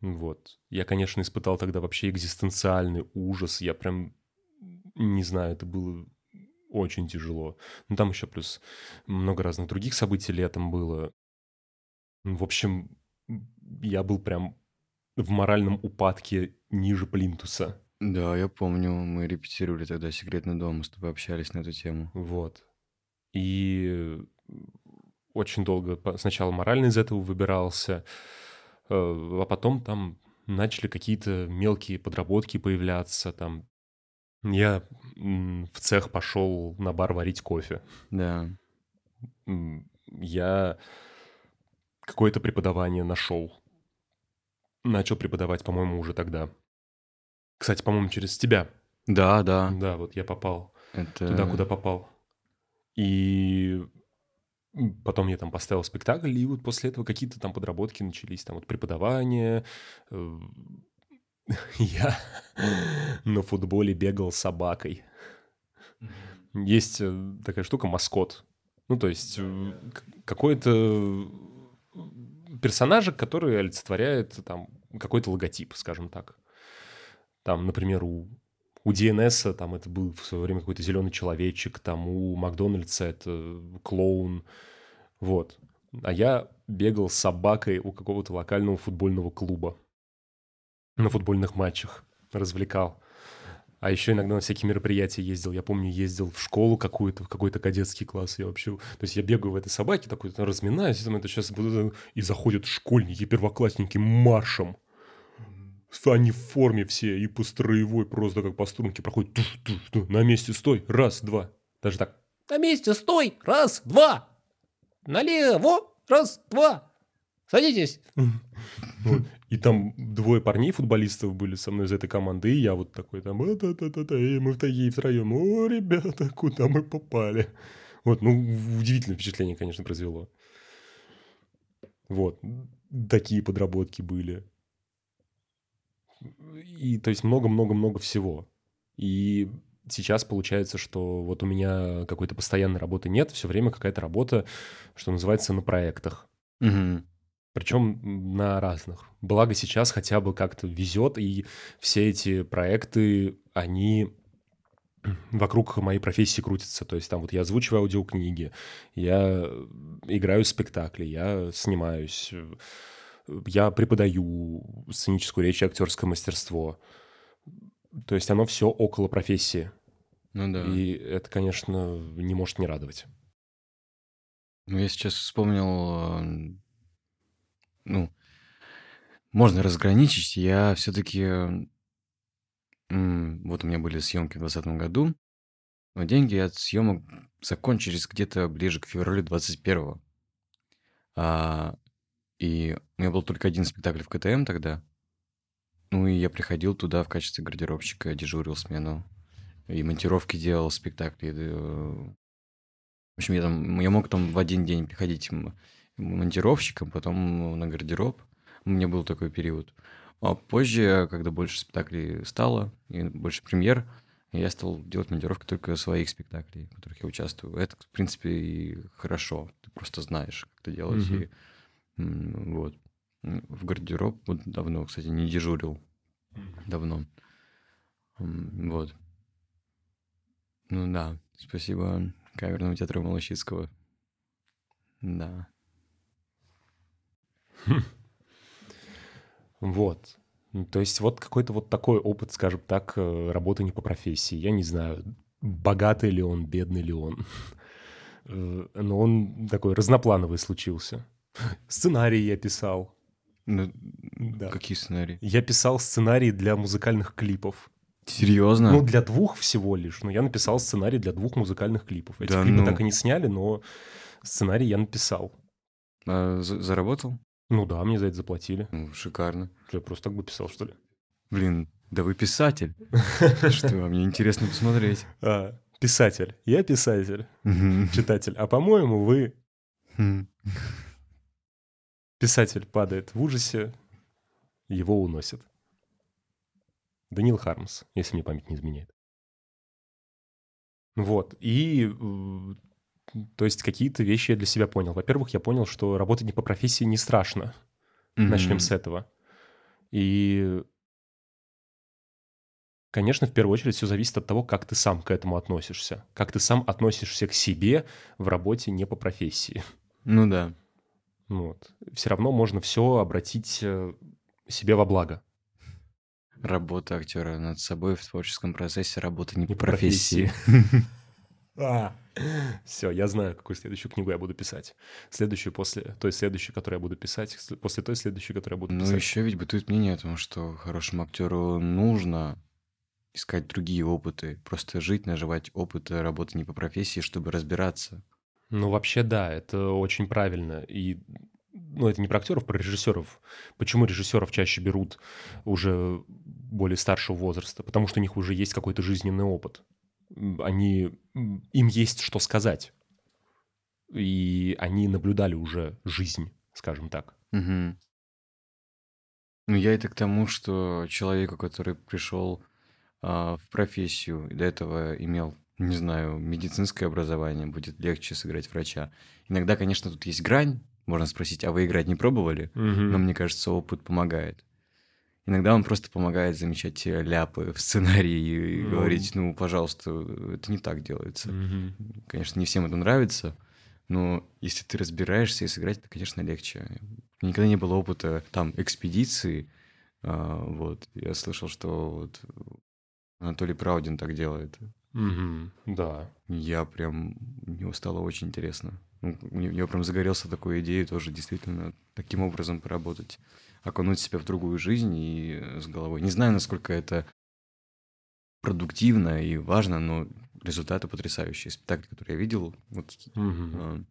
Вот. Я, конечно, испытал тогда вообще экзистенциальный ужас. Я прям, не знаю, это было очень тяжело. Ну, там еще плюс много разных других событий летом было. В общем, я был прям в моральном упадке ниже плинтуса. Да, я помню, мы репетировали тогда «Секретный дом», мы с тобой общались на эту тему. Вот. И очень долго сначала морально из этого выбирался, Э, а потом там начали какие-то мелкие подработки появляться, там Я в цех пошел на бар варить кофе. Да. Я какое-то преподавание нашел. Начал преподавать, по-моему, уже тогда. Кстати, по-моему, через тебя. Да, да. Да, вот я попал Это... туда, куда попал. И потом я там поставил спектакль, и вот после этого какие-то там подработки начались, там вот преподавание. э, Я на футболе бегал с собакой. Есть э, такая штука маскот. Ну, то есть э, персонажик, который олицетворяет там какой-то логотип, скажем так. Там, например, у, у DNS там это был в свое время какой-то зеленый человечек, там у Макдональдса это клоун. Вот. А я бегал с собакой у какого-то локального футбольного клуба на футбольных матчах, развлекал. А еще иногда на всякие мероприятия ездил. Я помню, ездил в школу какую-то, в какой-то кадетский класс. Я вообще... То есть я бегаю в этой собаке, такой там разминаюсь, там это сейчас буду... И заходят школьники, первоклассники маршем. Они в форме все, и по строевой просто как по струнке проходят. Туш, туш, туш. На месте стой. Раз, два. Даже так. На месте стой! Раз, два! Налево! Раз, два! Садитесь! Вот. И там двое парней футболистов были со мной из этой команды, и я вот такой там, а та та та та и мы в такие втроем, о, ребята, куда мы попали? Вот, ну, удивительное впечатление, конечно, произвело. Вот, такие подработки были. И, то есть, много-много-много всего. И сейчас получается, что вот у меня какой-то постоянной работы нет, все время какая-то работа, что называется, на проектах. Мгм. Причем на разных. Благо сейчас хотя бы как-то везет, и все эти проекты, они вокруг моей профессии крутятся. То есть там вот я озвучиваю аудиокниги, я играю в спектакли, я снимаюсь, э, я преподаю сценическую речь и актерское мастерство. То есть оно все около профессии. Ну да. И это, конечно, не может не радовать. Ну, я сейчас вспомнил, э, ну, можно разграничить. Я все-таки, вот у меня были съемки в 2020 году, но деньги от съемок закончились где-то ближе к февралю 21 а, И у меня был только один спектакль в КТМ тогда. Ну, и я приходил туда в качестве гардеробщика, дежурил смену. И монтировки делал спектакли. э, В общем, я там, я мог там в один день приходить монтировщиком, потом на гардероб. У меня был такой период. А позже, когда больше спектаклей стало, и больше премьер, я стал делать монтировки только своих спектаклей, в которых я участвую. Это, в принципе, и хорошо. Ты просто знаешь, как это делать. Мгм. И, вот. В гардероб вот давно, кстати, не дежурил. Давно. Вот. Ну да, спасибо камерному театру Малощицкого. Да. Вот. То есть вот какой-то вот такой опыт, скажем так, э, работы не по профессии. Я не знаю, богатый ли он, бедный ли он. Э, Но он такой разноплановый случился. Сценарий я писал. Ну, Да. Какие сценарии? Я писал сценарий для музыкальных клипов. Серьезно? Ну, для двух всего лишь. Но я написал сценарий для двух музыкальных клипов. Эти Да клипы ну. так и не сняли, но сценарий я написал. А за- заработал? Ну да, мне за это заплатили. Ну, шикарно. Что, я просто так бы писал, что ли? Блин, да вы писатель. Что, мне интересно посмотреть. А, писатель. Я писатель. Читатель. А по-моему, вы Хм. Писатель падает в ужасе, его уносят. Данил Хармс, если мне память не изменяет. Вот. И, то есть, какие-то вещи я для себя понял. Во-первых, я понял, что работать не по профессии не страшно. Начнем Мгм. с этого. И, конечно, в первую очередь все зависит от того, как ты сам к этому относишься. Как ты сам относишься к себе в работе не по профессии. Ну да. Вот. Все равно можно все обратить э, себе во благо. Работа актера над собой в творческом процессе, работа не, Не по по профессии. Все, я знаю, какую следующую книгу я буду писать. Следующую после той следующей, которую я буду писать, после той следующей, которую я буду Ну, писать. еще ведь бытует мнение о том, что хорошему актеру нужно искать другие опыты, просто жить, наживать опыт работы не по профессии, чтобы разбираться. Ну, вообще, да, это очень правильно. И ну, это не про актеров, про режиссеров. Почему режиссеров чаще берут уже более старшего возраста? Потому что у них уже есть какой-то жизненный опыт. Они, им есть что сказать. И они наблюдали уже жизнь, скажем так. Мгм. Ну, я это к тому, что человеку, который пришел а, в профессию и до этого имел, не знаю, медицинское образование, будет легче сыграть врача. Иногда, конечно, тут есть грань. Можно спросить, а вы играть не пробовали? Но мне кажется, опыт помогает. Иногда он просто помогает замечать те ляпы в сценарии и Ну. говорить, ну, пожалуйста, это не так делается. Мгм. Конечно, не всем это нравится, но если ты разбираешься и сыграть, это, конечно, легче. Никогда не было опыта там экспедиции. а, вот. Я слышал, что вот Анатолий Праудин так делает. Мгм. Да. Я прям... Мне стало очень интересно. Ну, у него- Я прям загорелся такой идеей тоже действительно таким образом поработать. Окунуть себя в другую жизнь и э, с головой. Не знаю, насколько это продуктивно и важно, но результаты потрясающие. Спектакль, который я видел, вот э,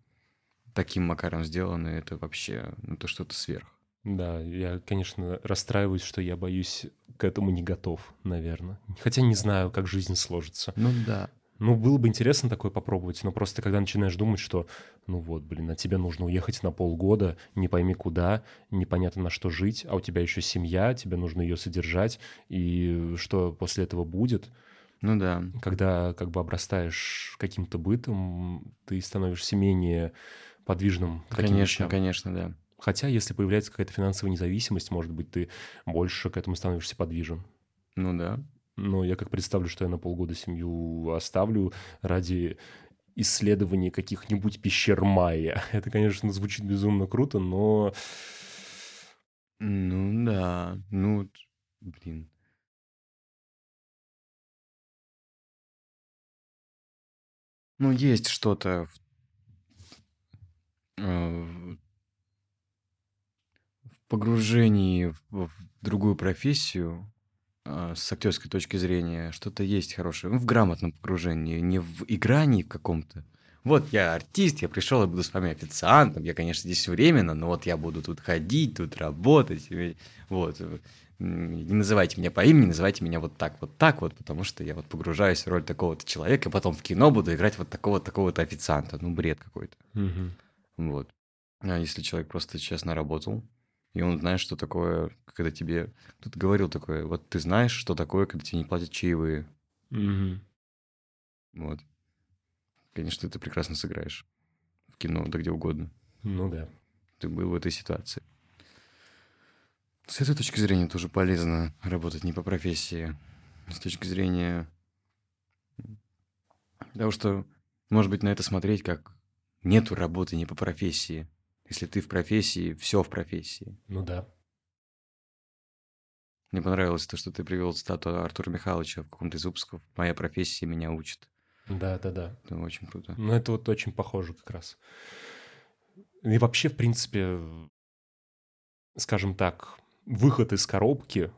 таким макаром сделаны, это вообще ну, это что-то сверх. Да, я, конечно, расстраиваюсь, что я боюсь к этому не готов, наверное. Хотя не знаю, как жизнь сложится. Ну да. Ну, было бы интересно такое попробовать, но просто когда начинаешь думать, что, ну вот, блин, а тебе нужно уехать на полгода, не пойми куда, непонятно на что жить, а у тебя еще семья, тебе нужно ее содержать, и что после этого будет, Ну да. когда как бы обрастаешь каким-то бытом, ты становишься менее подвижным Конечно, вещам. конечно, да. Хотя, если появляется какая-то финансовая независимость, может быть, ты больше к этому становишься подвижен. Ну да. Но я как представлю, что я на полгода семью оставлю ради исследования каких-нибудь пещер майя. Это, конечно, звучит безумно круто, но... Ну да. Ну, блин. Ну, есть что-то э, в- в погружении в, в другую профессию а, с актерской точки зрения. Что-то есть хорошее. Ну, в грамотном погружении, не в игрании в каком-то. Вот я артист, я пришел и буду с вами официантом. Я, конечно, здесь временно, но вот я буду тут ходить, тут работать. Вот. Не называйте меня по имени, называйте меня вот так, вот так вот, потому что я вот погружаюсь в роль такого-то человека, и потом в кино буду играть вот такого-то, такого-то официанта. Ну, бред какой-то. Мгм. Вот. А если человек просто честно работал, и он знает, что такое, когда тебе... Тут говорил такое, вот ты знаешь, что такое, когда тебе не платят чаевые. Мгм. Вот. Конечно, ты прекрасно сыграешь в кино, да где угодно. Ну да. Ты был в этой ситуации. С этой точки зрения тоже полезно работать не по профессии. С точки зрения того, что, может быть, на это смотреть как нету работы не по профессии. Если ты в профессии, все в профессии. Ну да. Мне понравилось то, что ты привел цитату Артура Михайловича в каком-то из выпусков. «Моя профессия меня учит». Да, да, да. Это очень круто. Ну, это вот очень похоже как раз. И вообще, в принципе, скажем так, выход из коробки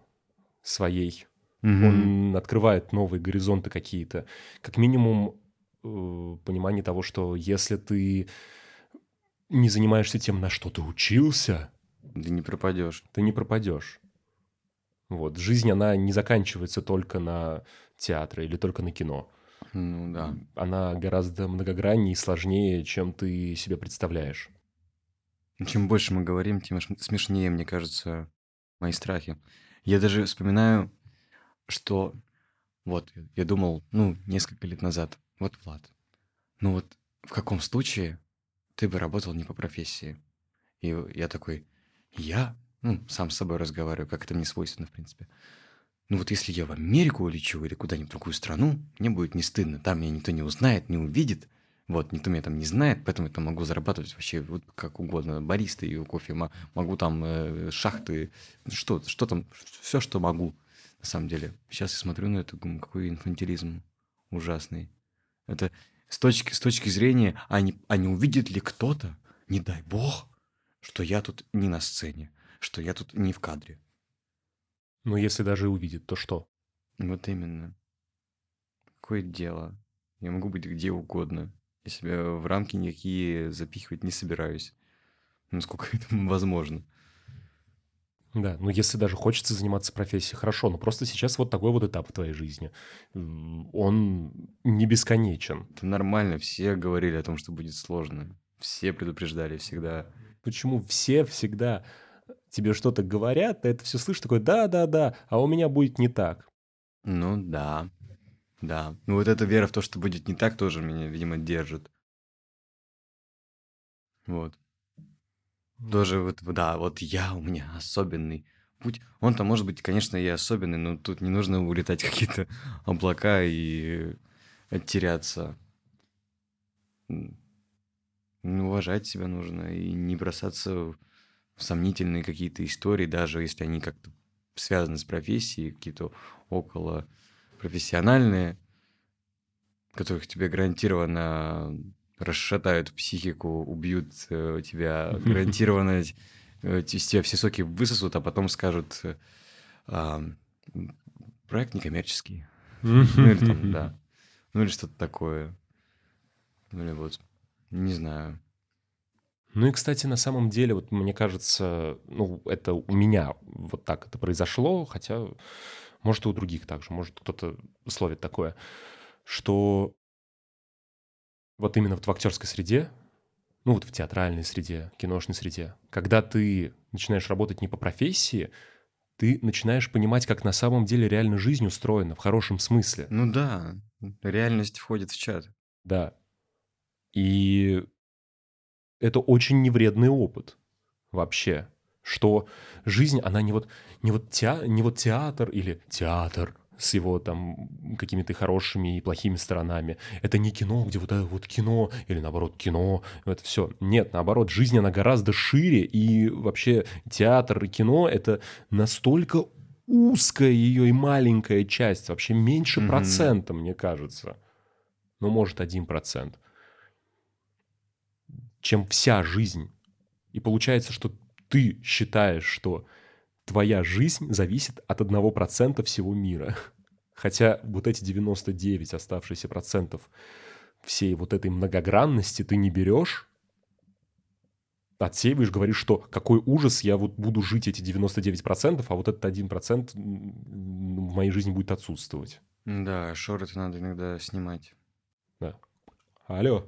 своей, Мгм. он открывает новые горизонты какие-то. Как минимум, э, понимание того, что если ты не занимаешься тем, на что ты учился, Да не пропадешь. ты не пропадешь. Вот. Жизнь, она не заканчивается только на театре или только на кино. Ну да. Она гораздо многограннее и сложнее, чем ты себе представляешь. Чем больше мы говорим, тем смешнее, мне кажется, мои страхи. Я даже вспоминаю, что вот я думал, ну, несколько лет назад, вот, Влад, ну вот в каком случае ты бы работал не по профессии? И я такой, я, ну, сам с собой разговариваю, как это мне свойственно, в принципе. Ну вот если я в Америку улечу или куда-нибудь в другую страну, мне будет не стыдно. Там меня никто не узнает, не увидит. Вот, никто меня там не знает, поэтому я там могу зарабатывать вообще вот как угодно. Бариста и кофе, мо- могу там э, шахты, что, что там, все, что могу, на самом деле. Сейчас я смотрю на это, думаю, какой инфантилизм ужасный. Это с точки, с точки зрения, а не, а не увидит ли кто-то, не дай бог, что я тут не на сцене, что я тут не в кадре. Но если даже увидит, то что? Вот именно. Какое дело? Я могу быть где угодно. Я себя в рамки никакие запихивать не собираюсь. Насколько это возможно. Да, но если даже хочется заниматься профессией, хорошо, но просто сейчас вот такой вот этап в твоей жизни. Он не бесконечен. Это нормально. Все говорили о том, что будет сложно. Все предупреждали всегда. Почему все всегда тебе что-то говорят, ты это все слышишь, такой, да-да-да, а у меня будет не так. Ну да. Да. Ну вот эта вера в то, что будет не так, тоже меня, видимо, держит. Вот. Тоже вот, да, вот я, у меня особенный путь. Он-то может быть, конечно, и особенный, но тут не нужно улетать какие-то облака и теряться. М, ну, уважать себя нужно и не бросаться сомнительные какие-то истории, даже если они как-то связаны с профессией, какие-то около профессиональные, которых тебе гарантированно расшатают психику, убьют э, тебя, гарантированно э, из тебя все соки высосут, а потом скажут, э, а, проект некоммерческий. Ну или там, да. Ну или что-то такое. Ну или вот, не знаю. Ну и, кстати, на самом деле, вот мне кажется, ну, это у меня вот так это произошло, хотя, может, и у других также, может, кто-то словит такое, что вот именно вот в актерской среде, ну вот в театральной среде, киношной среде, когда ты начинаешь работать не по профессии, ты начинаешь понимать, как на самом деле реально жизнь устроена, в хорошем смысле. Ну да, реальность входит в чат. Да. И это очень невредный опыт вообще, что жизнь, она не вот, не вот, теа, не вот театр или театр с его там какими-то хорошими и плохими сторонами. Это не кино, где вот это вот кино, или наоборот кино, это все. Нет, наоборот, жизнь, она гораздо шире, и вообще театр и кино — это настолько узкая ее и маленькая часть, вообще меньше Мгм. процента, мне кажется. Ну, может, один процент чем вся жизнь. И получается, что ты считаешь, что твоя жизнь зависит от 1% всего мира. Хотя вот эти 99 оставшиеся процентов всей вот этой многогранности ты не берешь, отсеиваешь, говоришь, что какой ужас, я вот буду жить эти 99%, а вот этот 1% м, в моей жизни будет отсутствовать. Да, шоры-то надо иногда снимать. Алло,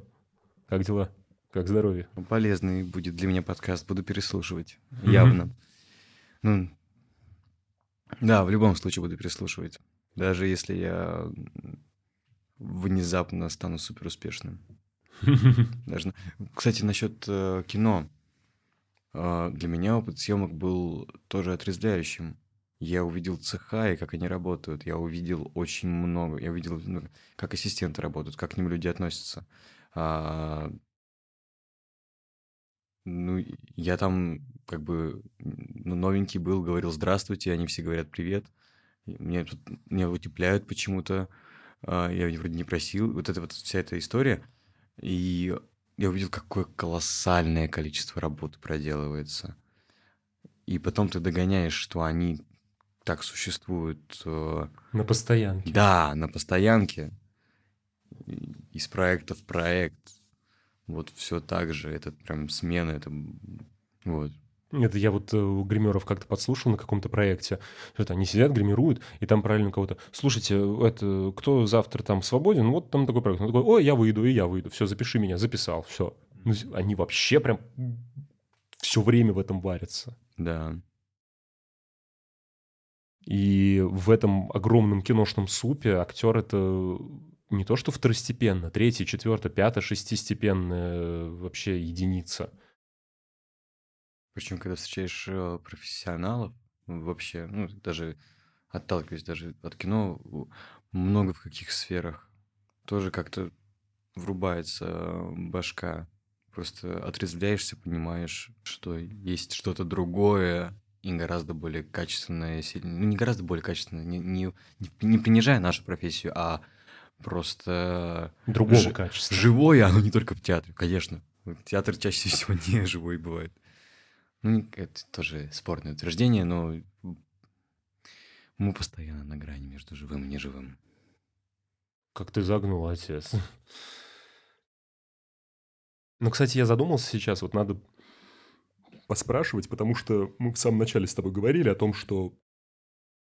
как дела? Как здоровье? Полезный будет для меня подкаст, буду переслушивать. Явно. Ну, да, в любом случае буду переслушивать. Даже если я внезапно стану супер успешным. Даже... Кстати, насчет э, кино. Э, для меня опыт съемок был тоже отрезвляющим. Я увидел цеха и как они работают. Я увидел очень много. Я увидел, ну, как ассистенты работают, как к ним люди относятся. А, ну, я там как бы ну, новенький был, говорил здравствуйте, они все говорят привет. Мне тут меня утепляют почему-то. а, Я вроде не просил. Вот эта вот вся эта история. И я увидел, какое колоссальное количество работы проделывается. И потом ты догоняешь, что они так существуют. э, На постоянке. Да, на постоянке. Из проекта в проект. Вот все так же. Это прям смена. Это вот. Это я вот э, у гримеров как-то подслушал на каком-то проекте. Это они сидят, гримируют, и там параллельно кого-то. Слушайте, это кто завтра там свободен? Вот там такой проект. Он такой, ой, я выйду, и я выйду. Все, запиши меня, записал, все. Они вообще прям все время в этом варятся. Да. И в этом огромном киношном супе актер это не то что второстепенно, третья, четвертая, пятая, шестистепенная вообще единица. Причем, когда встречаешь э, профессионалов, вообще, ну, даже отталкиваясь даже от кино, много в каких сферах тоже как-то врубается э, башка. Просто отрезвляешься, понимаешь, что есть что-то другое и гораздо более качественное. Ну, не гораздо более качественное, не, не, не принижая нашу профессию, а просто Другого Жи- качества. живое, оно не только в театре, конечно. Театр чаще всего не живой бывает. Ну, это тоже спорное утверждение, но Мы постоянно на грани между живым и неживым. Как ты загнул, отец. Ну, кстати, я задумался сейчас, вот надо поспрашивать, потому что мы в самом начале с тобой говорили о том, что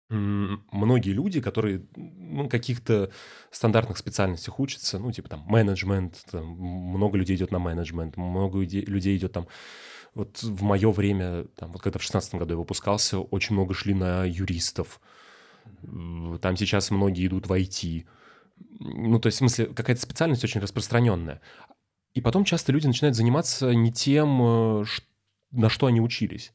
многие люди, которые ну, каких-то стандартных специальностях учатся, ну, типа там менеджмент, там, много людей идет на менеджмент, много людей идет там, вот в мое время, там, вот когда в шестнадцатом году я выпускался, очень много шли на юристов, там сейчас многие идут в IT, ну, то есть, в смысле, какая-то специальность очень распространенная. И потом часто люди начинают заниматься не тем, э, на что они учились.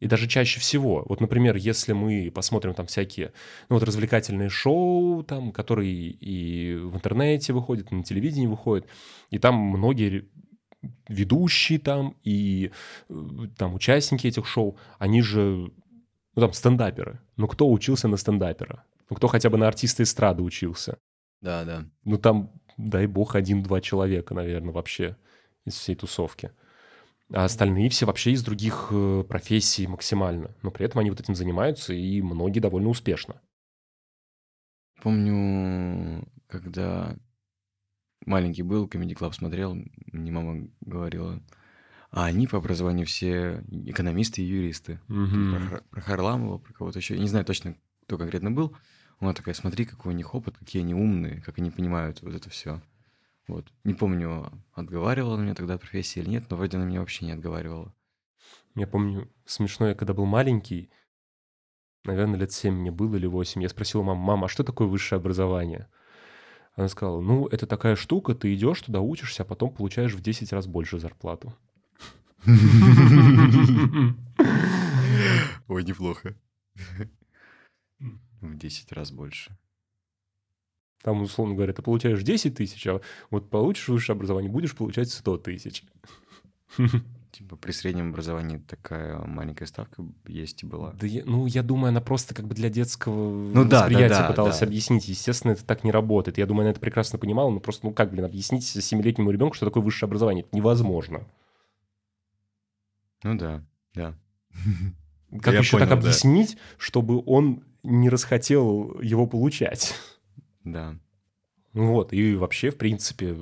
И даже чаще всего, вот, например, если мы посмотрим там всякие, ну, вот развлекательные шоу, там, которые и в интернете выходят, и на телевидении выходят, и там многие ведущие там и э, там участники этих шоу, они же, ну, там, стендаперы. Ну, кто учился на стендапера? Ну, кто хотя бы на артиста эстрады учился? Да, да. Ну, там, дай бог, один-два человека, наверное, вообще из всей тусовки. А остальные все вообще из других э, профессий максимально. Но при этом они вот этим занимаются, и многие довольно успешно. Помню, когда маленький был, Comedy Club смотрел, мне мама говорила, а они по образованию все экономисты и юристы. Про, Хар- про Харламова, про кого-то еще. Я не знаю точно, кто конкретно был. Она такая, смотри, какой у них опыт, какие они умные, как они понимают вот это все. Вот. Не помню, отговаривала она меня тогда от профессии или нет, но вроде она меня вообще не отговаривала. Я помню, смешно, я когда был маленький, наверное, лет 7 мне было или 8, я спросил маму, мама, а что такое высшее образование? Она сказала, ну, это такая штука, ты идешь туда, учишься, а потом получаешь в 10 раз больше зарплату. Ой, неплохо. В 10 раз больше. Там, условно говоря, ты получаешь 10 тысяч, а вот получишь высшее образование, будешь получать 100 тысяч. Типа при среднем образовании такая маленькая ставка есть и была. Да я- ну, я думаю, она просто как бы для детского Ну да, да, восприятия да, пыталась да. объяснить. Естественно, это так не работает. Я думаю, она это прекрасно понимала, но просто, ну как, блин, объяснить семилетнему ребенку, что такое высшее образование? Это невозможно. Ну да, да. Как Я еще так да. объяснить, чтобы он не расхотел его получать? Да. Ну Вот, и вообще, в принципе,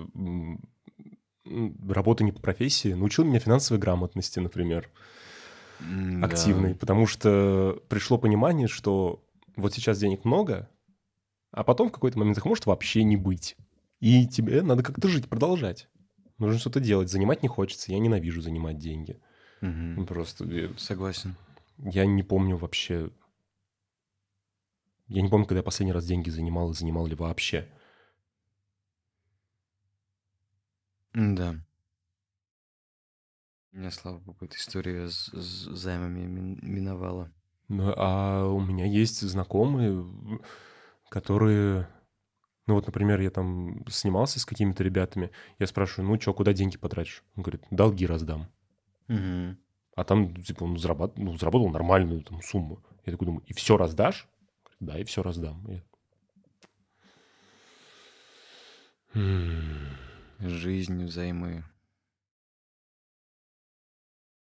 работа не по профессии научил меня финансовой грамотности, например. Да. активный, потому что пришло понимание, что вот сейчас денег много, а потом в какой-то момент их может вообще не быть. И тебе надо как-то жить, продолжать. Нужно что-то делать. Занимать не хочется. Я ненавижу занимать деньги. Ну, Просто э, Согласен. я не помню вообще... Я не помню, когда я последний раз деньги занимал и занимал ли вообще. Да. Меня, слава богу, эта история с, с займами мин- миновала. Ну, а у меня есть знакомые, которые... Ну вот, например, я там снимался с какими-то ребятами, я спрашиваю, ну что, куда деньги потратишь? Он говорит, долги раздам. Мгм. А там, типа, он зарабат- ну, заработал нормальную там, сумму. Я такой думаю, и все раздашь? Да, и все раздам. Жизнь, взаймы.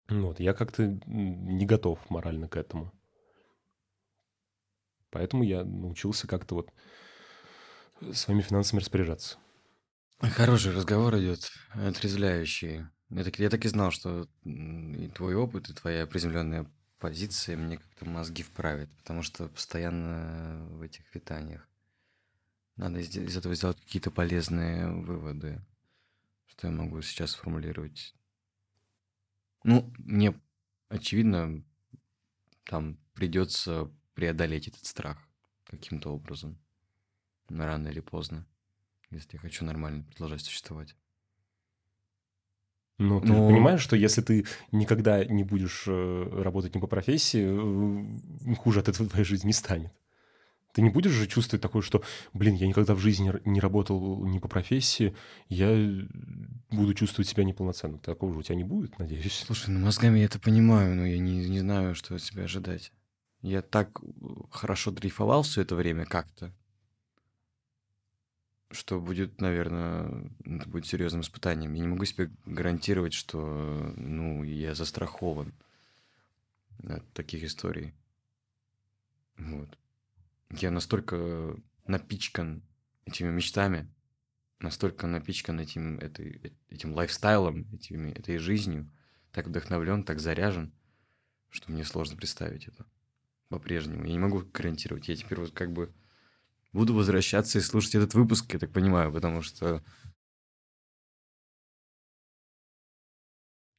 Ну Вот, я как-то не готов морально к этому. Поэтому я научился как-то вот своими финансами распоряжаться. Хороший разговор идет, отрезвляющий. Я так, я так и знал, что и твой опыт, и твоя приземленная позиция мне как-то мозги вправит, потому что постоянно в этих витаниях. Надо из, из этого сделать какие-то полезные выводы, что я могу сейчас сформулировать. Ну, мне, очевидно, там придется преодолеть этот страх каким-то образом, рано или поздно, если я хочу нормально продолжать существовать. Но ты Ну- понимаешь, что если ты никогда не будешь э, работать не по профессии, э, хуже от этого твоей жизни не станет. Ты не будешь же чувствовать такое, что, блин, я никогда в жизни не работал не по профессии, я э, буду чувствовать себя неполноценным. Такого же у тебя не будет, надеюсь. Слушай, ну мозгами я это понимаю, но я не, не знаю, что от себя ожидать. Я так хорошо дрейфовал все это время как-то, что будет, наверное, это будет серьезным испытанием. Я не могу себе гарантировать, что, ну, я застрахован от таких историй. Вот. я настолько напичкан этими мечтами, настолько напичкан этим, этой, этим лайфстайлом, этими, этой жизнью, так вдохновлен, так заряжен, что мне сложно представить это по-прежнему. Я не могу гарантировать. Я теперь вот как бы буду возвращаться и слушать этот выпуск, я так понимаю, потому что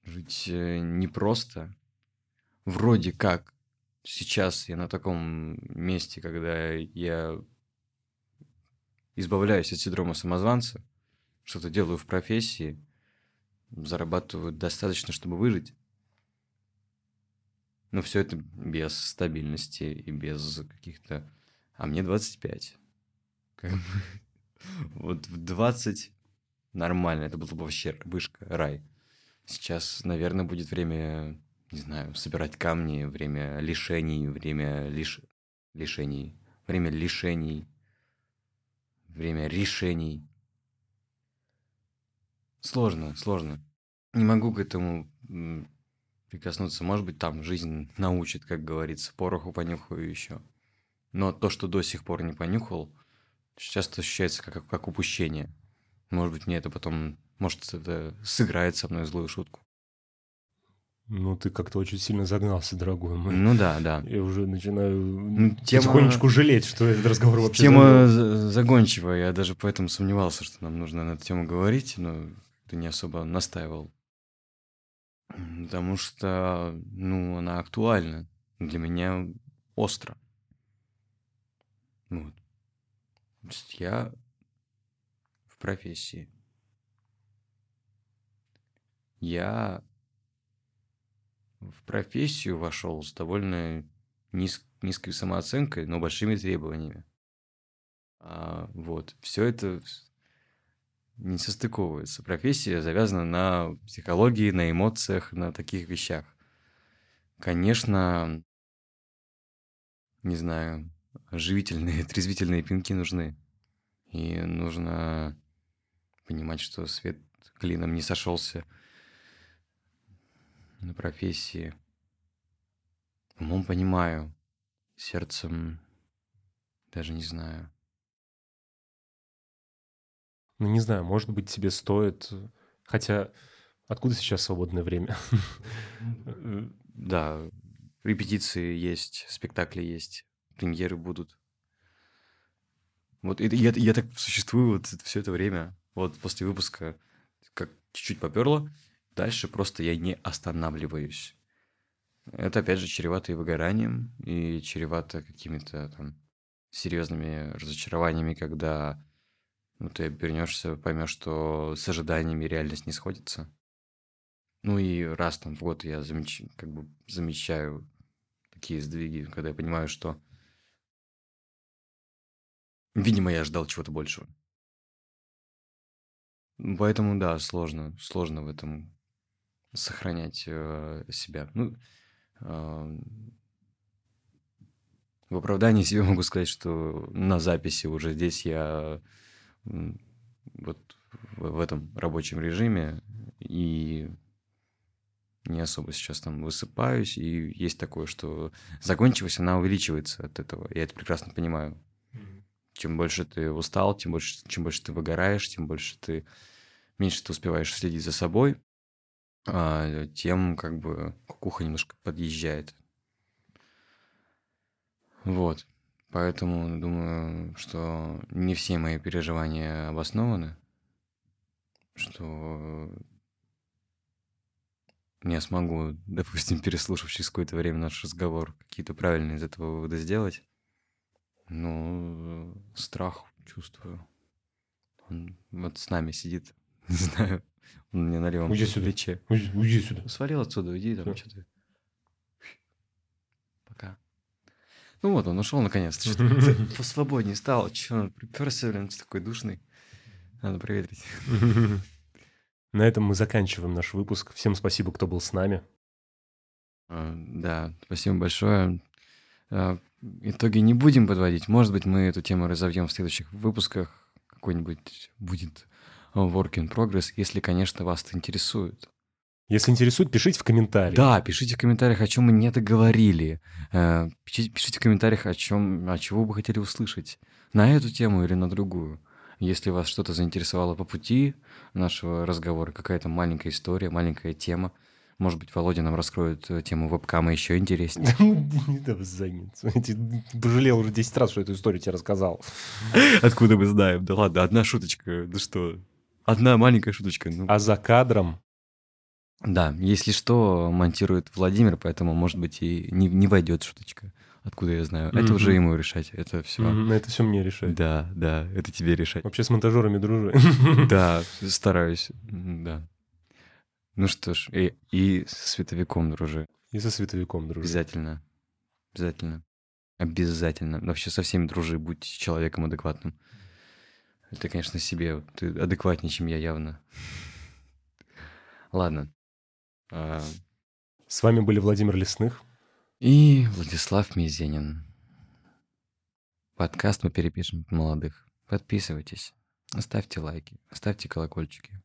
жить э, непросто. Вроде как сейчас я на таком месте, когда я избавляюсь от синдрома самозванца, что-то делаю в профессии, зарабатываю достаточно, чтобы выжить. Но все это без стабильности и без каких-то... А мне 25. Как бы... Вот в 20 нормально, это было бы вообще вышка, рай. Сейчас, наверное, будет время, не знаю, собирать камни, время лишений, время лиш... лишений, время лишений, время решений. Сложно, сложно. Не могу к этому прикоснуться. Может быть, там жизнь научит, как говорится, пороху понюхаю еще. Но то, что до сих пор не понюхал, часто ощущается как, как упущение. Может быть, мне это потом, может, это сыграет со мной злую шутку. Ну, ты как-то очень сильно загнался, дорогой мой. Ну да, да. Я уже начинаю Ну, тема- потихонечку жалеть, что этот разговор вообще Тема загончивая, я даже поэтому сомневался, что нам нужно на эту тему говорить, но ты не особо настаивал. Потому что, ну, она актуальна. Для меня остро. Вот. Я в профессии. Я в профессию вошел с довольно низ- низкой самооценкой, но большими требованиями. А, вот. Все это не состыковывается. Профессия завязана на психологии, на эмоциях, на таких вещах. Конечно, не знаю, живительные, трезвительные пинки нужны. И нужно понимать, что свет клином не сошелся на профессии. Умом понимаю, сердцем даже не знаю. Ну, не знаю, может быть, тебе стоит... Хотя, откуда сейчас свободное время? Да, репетиции есть, спектакли есть, премьеры будут. Вот и я, я так существую вот все это время. Вот после выпуска как чуть-чуть поперло, дальше просто я не останавливаюсь. Это опять же чревато и выгоранием, и чревато какими-то там серьезными разочарованиями, когда ну, ты обернешься, поймешь, что с ожиданиями реальность не сходится. Ну и раз там в год я замеч... как бы замечаю такие сдвиги, когда я понимаю, что, видимо, я ждал чего-то большего. Поэтому, да, сложно, сложно в этом сохранять э, себя. Ну, а, в оправдании себе могу сказать, что на записи уже здесь я м, вот в этом рабочем режиме и не особо сейчас там высыпаюсь, и есть такое, что загончивость, она увеличивается от этого. Я это прекрасно понимаю. Чем больше ты устал, тем больше, чем больше ты выгораешь, тем больше ты меньше ты успеваешь следить за собой, а, тем как бы кукуха немножко подъезжает. Вот. Поэтому думаю, что не все мои переживания обоснованы, что я смогу, допустим, переслушав через какое-то время наш разговор, какие-то правильные из этого выводы сделать. Но страх чувствую. Он вот с нами сидит. Не знаю. Он мне на левом Уйди сюда. плече. Уйди, уйди сюда. Свалил отсюда, уйди там, Всё. что ты. Пока. Ну вот, он ушел наконец-то. Посвободнее стал. Че, он приперся, блин, такой душный. Надо проветрить. На этом мы заканчиваем наш выпуск. Всем спасибо, кто был с нами. А, Да, спасибо большое. Итоги не будем подводить. Может быть, мы эту тему разовьем в следующих выпусках. Какой-нибудь будет work in progress, если, конечно, вас это интересует. Если интересует, пишите в комментариях. Да, пишите в комментариях, о чем мы не договорили. Э, Пишите, пишите в комментариях, о чем, о чего вы хотели услышать. На эту тему или на другую. Если вас что-то заинтересовало по пути нашего разговора, какая-то маленькая история, маленькая тема, может быть, Володя нам раскроет э, тему вебкама еще интереснее. Не да в задницу. Пожалел уже 10 раз, что эту историю тебе рассказал. Откуда мы знаем? Да ладно, одна шуточка, да что? Одна маленькая шуточка. Ну, А за кадром Да, если что, монтирует Владимир, поэтому, может быть, и не, не войдет шуточка. Откуда я знаю? Это уже ему решать. Это все. Мгм, это все мне решать. Да, да, это тебе решать. Вообще с монтажерами дружи. Да, стараюсь. Да. Ну что ж, и, и со световиком дружи. И со световиком дружи. Обязательно. Обязательно. Обязательно. Вообще со всеми дружи, будь человеком адекватным. Это, конечно, себе. Ты адекватнее, чем я явно. Ладно. А, С вами были Владимир Лесных. И Владислав Мизенин. Подкаст мы перепишем молодых. Подписывайтесь, ставьте лайки, ставьте колокольчики.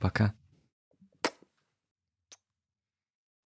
Пока.